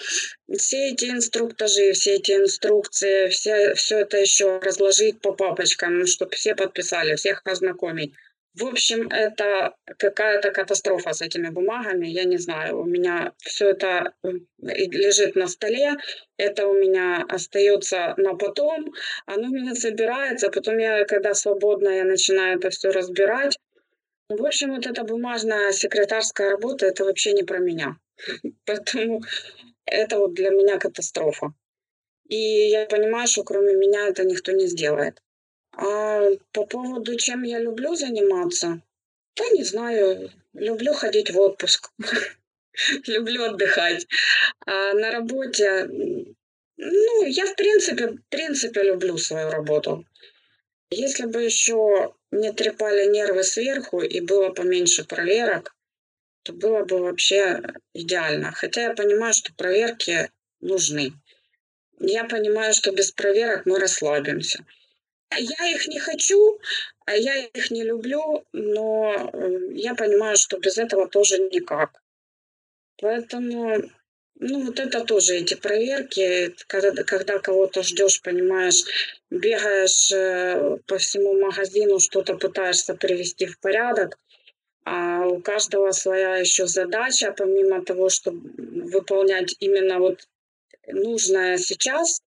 Все эти инструктажи, все эти инструкции, все, все это еще разложить по папочкам, чтобы все подписали, всех ознакомить. В общем, это какая-то катастрофа с этими бумагами. Я не знаю, у меня все это э, лежит на столе, это у меня остается на потом, оно у меня собирается, потом я, когда свободно, я начинаю это все разбирать. В общем, вот эта бумажная секретарская работа, это вообще не про меня. Поэтому это вот для меня катастрофа. И я понимаю, что кроме меня это никто не сделает. А по поводу, чем я люблю заниматься, да не знаю, люблю ходить в отпуск, люблю отдыхать. А на работе, ну, я в принципе, в принципе люблю свою работу. Если бы еще не трепали нервы сверху и было поменьше проверок, то было бы вообще идеально. Хотя я понимаю, что проверки нужны. Я понимаю, что без проверок мы расслабимся. Я их не хочу, а я их не люблю, но э, я понимаю, что без этого тоже никак. Поэтому, ну, вот это тоже эти проверки, когда, когда кого-то ждешь, понимаешь, бегаешь э, по всему магазину, что-то пытаешься привести в порядок, а у каждого своя еще задача, помимо того, чтобы выполнять именно вот нужное сейчас,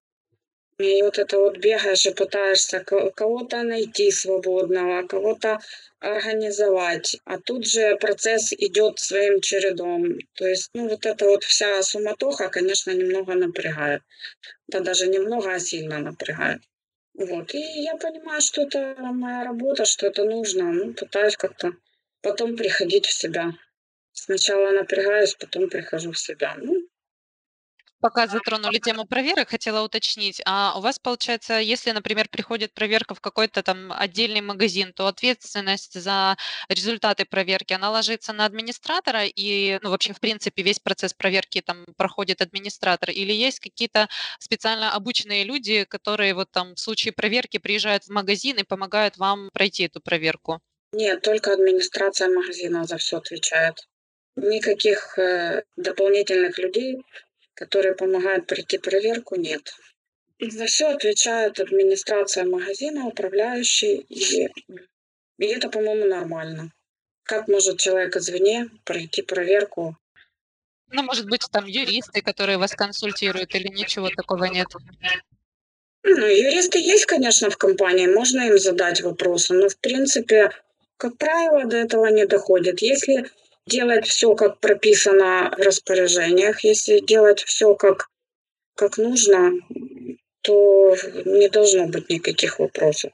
и вот это вот бегаешь и пытаешься кого-то найти свободного, кого-то организовать. А тут же процесс идет своим чередом. То есть, ну, вот эта вот вся суматоха, конечно, немного напрягает. Да даже немного, а сильно напрягает. Вот. И я понимаю, что это моя работа, что это нужно. Ну, пытаюсь как-то потом приходить в себя. Сначала напрягаюсь, потом прихожу в себя. Ну, Пока затронули тему проверок, хотела уточнить. А у вас, получается, если, например, приходит проверка в какой-то там отдельный магазин, то ответственность за результаты проверки, она ложится на администратора и, ну, вообще, в принципе, весь процесс проверки там проходит администратор? Или есть какие-то специально обученные люди, которые вот там в случае проверки приезжают в магазин и помогают вам пройти эту проверку? Нет, только администрация магазина за все отвечает. Никаких э, дополнительных людей которые помогают пройти проверку, нет. За все отвечает администрация магазина, управляющий, и, и это, по-моему, нормально. Как может человек извне пройти проверку? Ну, может быть, там юристы, которые вас консультируют, или ничего такого нет? Ну, юристы есть, конечно, в компании, можно им задать вопросы, но, в принципе, как правило, до этого не доходит. Если делать все, как прописано в распоряжениях, если делать все как, как нужно, то не должно быть никаких вопросов.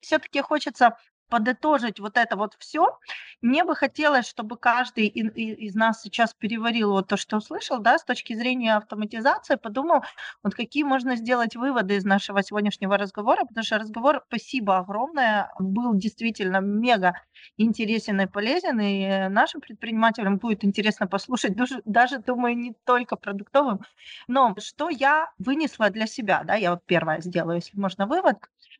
Все-таки хочется подытожить вот это вот все, мне бы хотелось, чтобы каждый из нас сейчас переварил вот то, что услышал, да, с точки зрения автоматизации, подумал, вот какие можно сделать выводы из нашего сегодняшнего разговора, потому что разговор, спасибо огромное, был действительно мега интересен и полезен, и нашим предпринимателям будет интересно послушать, даже, даже думаю, не только продуктовым, но что я вынесла для себя, да, я вот первое сделаю, если можно вывод,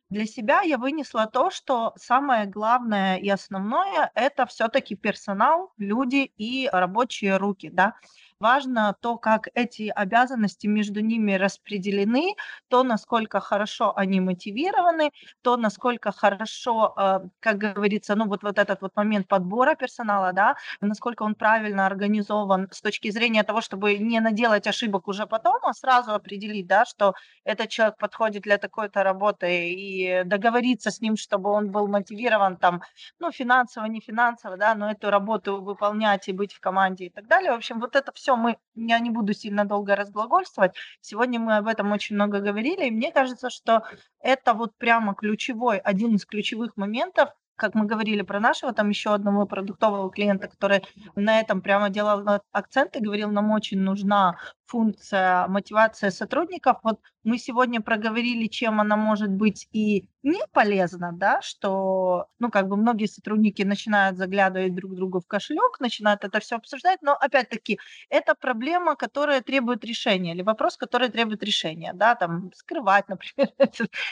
для себя я вынесла то, что самое главное и основное- это все таки персонал, люди и рабочие руки, да. Важно то, как эти обязанности между ними распределены, то, насколько хорошо они мотивированы, то, насколько хорошо, э, как говорится, ну, вот вот этот вот момент подбора персонала, да, насколько он правильно организован с точки зрения того, чтобы не наделать ошибок уже потом, а сразу определить, да, что этот человек подходит для такой-то работы и договориться с ним, чтобы он был мотивирован там, ну, финансово, не финансово, да, но эту работу выполнять и быть в команде и так далее. В общем, вот это все все, мы, я не буду сильно долго разглагольствовать. Сегодня мы об этом очень много говорили, и мне кажется, что это вот прямо ключевой, один из ключевых моментов, как мы говорили про нашего там еще одного продуктового клиента, который на этом прямо делал акцент и говорил, нам очень нужна функция мотивация сотрудников. Вот мы сегодня проговорили, чем она может быть и не полезна, да, что, ну, как бы многие сотрудники начинают заглядывать друг другу в кошелек, начинают это все обсуждать, но, опять-таки, это проблема, которая требует решения, или вопрос, который требует решения, да, там, скрывать, например,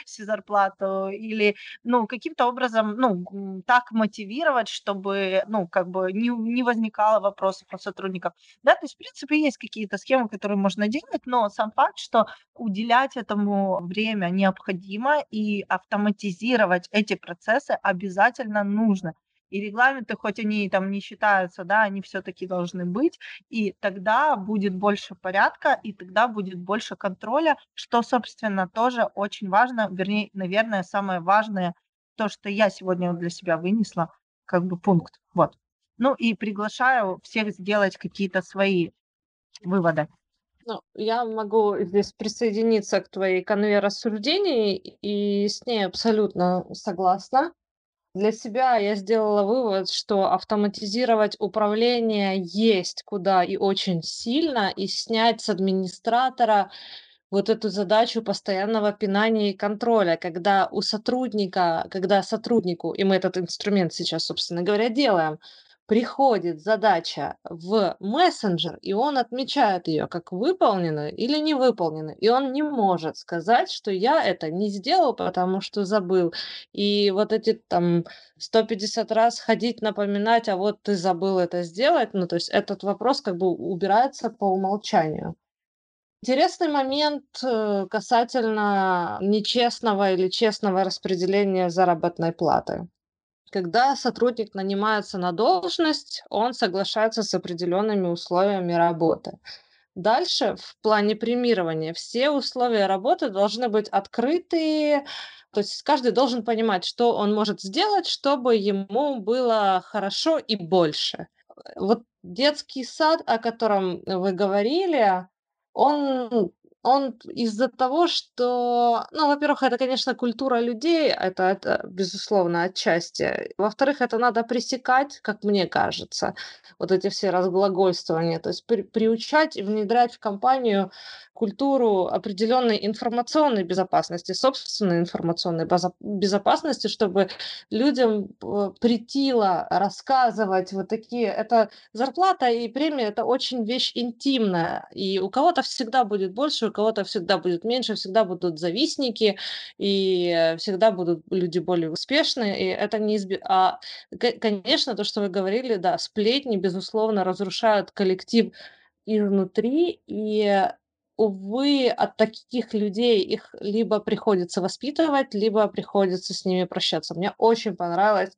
всю зарплату, или, ну, каким-то образом, ну, так мотивировать, чтобы, ну, как бы не, не возникало вопросов у сотрудников, да, то есть, в принципе, есть какие-то схемы, которые можно делать, но сам факт, что уделять этому время необходимо и автоматизировать эти процессы обязательно нужно. И регламенты, хоть они там не считаются, да, они все-таки должны быть, и тогда будет больше порядка, и тогда будет больше контроля, что, собственно, тоже очень важно, вернее, наверное, самое важное, то, что я сегодня для себя вынесла, как бы пункт. Вот. Ну и приглашаю всех сделать какие-то свои выводы. Ну, я могу здесь присоединиться к твоей конве рассуждений и с ней абсолютно согласна. Для себя я сделала вывод, что автоматизировать управление есть куда и очень сильно, и снять с администратора вот эту задачу постоянного пинания и контроля, когда у сотрудника, когда сотруднику, и мы этот инструмент сейчас, собственно говоря, делаем, приходит задача в мессенджер, и он отмечает ее как выполненную или не выполненную. И он не может сказать, что я это не сделал, потому что забыл. И вот эти там 150 раз ходить, напоминать, а вот ты забыл это сделать, ну то есть этот вопрос как бы убирается по умолчанию. Интересный момент э, касательно нечестного или честного распределения заработной платы. Когда сотрудник нанимается на должность, он соглашается с определенными условиями работы. Дальше в плане премирования все условия работы должны быть открытые, то есть каждый должен понимать, что он может сделать, чтобы ему было хорошо и больше. Вот детский сад, о котором вы говорили, он он из-за того, что, ну, во-первых, это, конечно, культура людей, это, это безусловно, отчасти. Во-вторых, это надо пресекать, как мне кажется, вот эти все разглагольствования, то есть при, приучать и внедрять в компанию культуру определенной информационной безопасности, собственной информационной безопасности, чтобы людям э, притило рассказывать вот такие. Это зарплата и премия это очень вещь интимная, и у кого-то всегда будет больше, кого-то всегда будет меньше, всегда будут завистники, и всегда будут люди более успешные, и это неизбежно. А, конечно, то, что вы говорили, да, сплетни, безусловно, разрушают коллектив изнутри, и увы, от таких людей их либо приходится воспитывать, либо приходится с ними прощаться. Мне очень понравилось,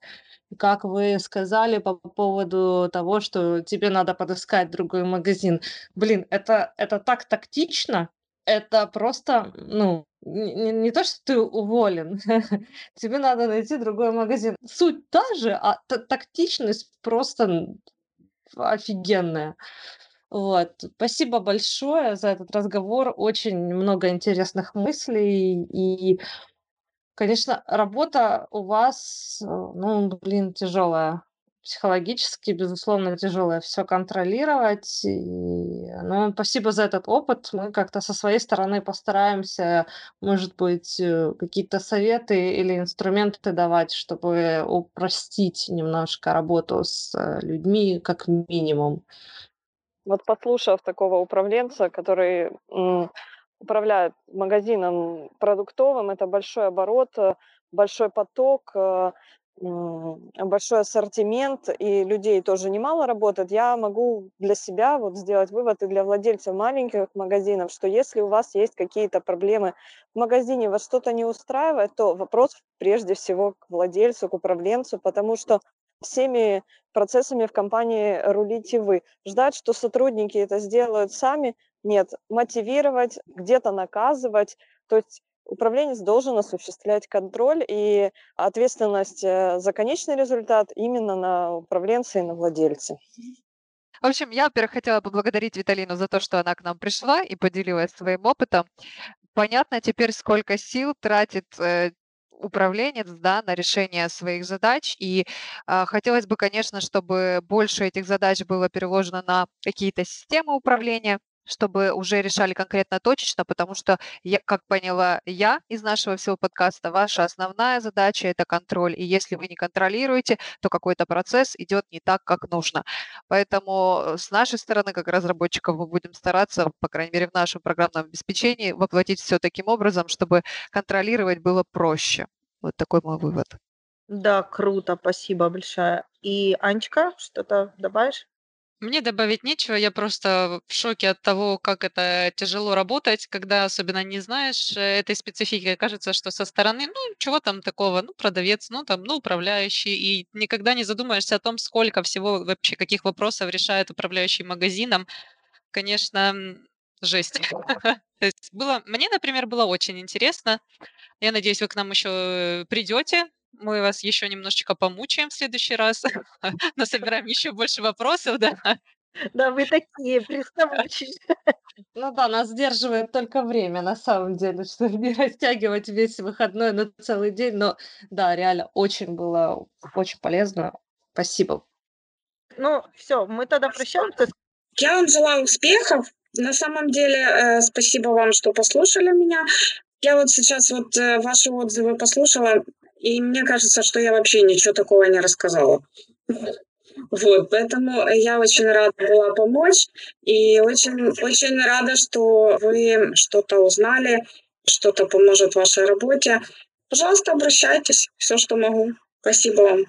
как вы сказали по поводу того, что тебе надо подыскать другой магазин. Блин, это, это так тактично, это просто, ну, не, не то, что ты уволен, тебе надо найти другой магазин. Суть та же, а тактичность просто офигенная. Вот. Спасибо большое за этот разговор. Очень много интересных мыслей. И, конечно, работа у вас, э, ну, блин, тяжелая. Психологически, безусловно, тяжелая все контролировать. И, ну, спасибо за этот опыт. Мы как-то со своей стороны постараемся, может быть, э, какие-то советы или инструменты давать, чтобы упростить немножко работу с э, людьми, как минимум. Вот послушав такого управленца, который управляет магазином продуктовым, это большой оборот, э, большой поток, большой ассортимент, и людей тоже немало работает, я могу для себя вот сделать вывод и для владельцев маленьких магазинов, что если у вас есть какие-то проблемы в магазине, вас что-то не устраивает, то вопрос прежде всего к владельцу, к управленцу, потому что всеми процессами в компании рулите вы. Ждать, что сотрудники это сделают сами, нет. Мотивировать, где-то наказывать. То есть управленец должен осуществлять контроль и ответственность э, за конечный результат именно на управленца и на владельца. В общем, я, во-первых, хотела поблагодарить Виталину за то, что она к нам пришла и поделилась своим опытом. Понятно теперь, сколько сил тратит э, управленец да, на решение своих задач. И э, хотелось бы, конечно, чтобы больше этих задач было переложено на какие-то системы управления чтобы уже решали конкретно точечно, потому что, я, как поняла я из нашего всего подкаста, ваша основная задача– это контроль. И если вы не контролируете, то какой-то процесс идет не так, как нужно. Поэтому с нашей стороны, как разработчиков, мы будем стараться, по крайней мере, в нашем программном обеспечении, воплотить все таким образом, чтобы контролировать было проще. Вот такой мой вывод. Да, круто, спасибо большое. И Анечка, что-то добавишь? Мне добавить нечего, я просто в шоке от того, как это тяжело работать, когда особенно не знаешь э, этой специфики. Кажется, что со стороны, ну, чего там такого, ну, продавец, ну, там, ну, управляющий, и никогда не задумаешься о том, сколько всего вообще, каких вопросов решает управляющий магазином. Конечно, жесть. Было, мне, например, было очень интересно. Я надеюсь, вы к нам еще придете, мы вас еще немножечко помучаем в следующий раз, насобираем еще больше вопросов, да. Да, вы такие приставучие. Ну да, нас сдерживает только время, на самом деле, чтобы не растягивать весь выходной на целый день. Но да, реально очень было очень полезно. Спасибо. Ну, все, мы тогда прощаемся. Я вам желаю успехов. На самом деле, э, спасибо вам, что послушали меня. Я вот сейчас вот э, ваши отзывы послушала. И мне кажется, что я вообще ничего такого не рассказала. Вот, поэтому я очень рада была помочь и очень, очень рада, что вы что-то узнали, что-то поможет вашей работе. Пожалуйста, обращайтесь, все, что могу. Спасибо вам.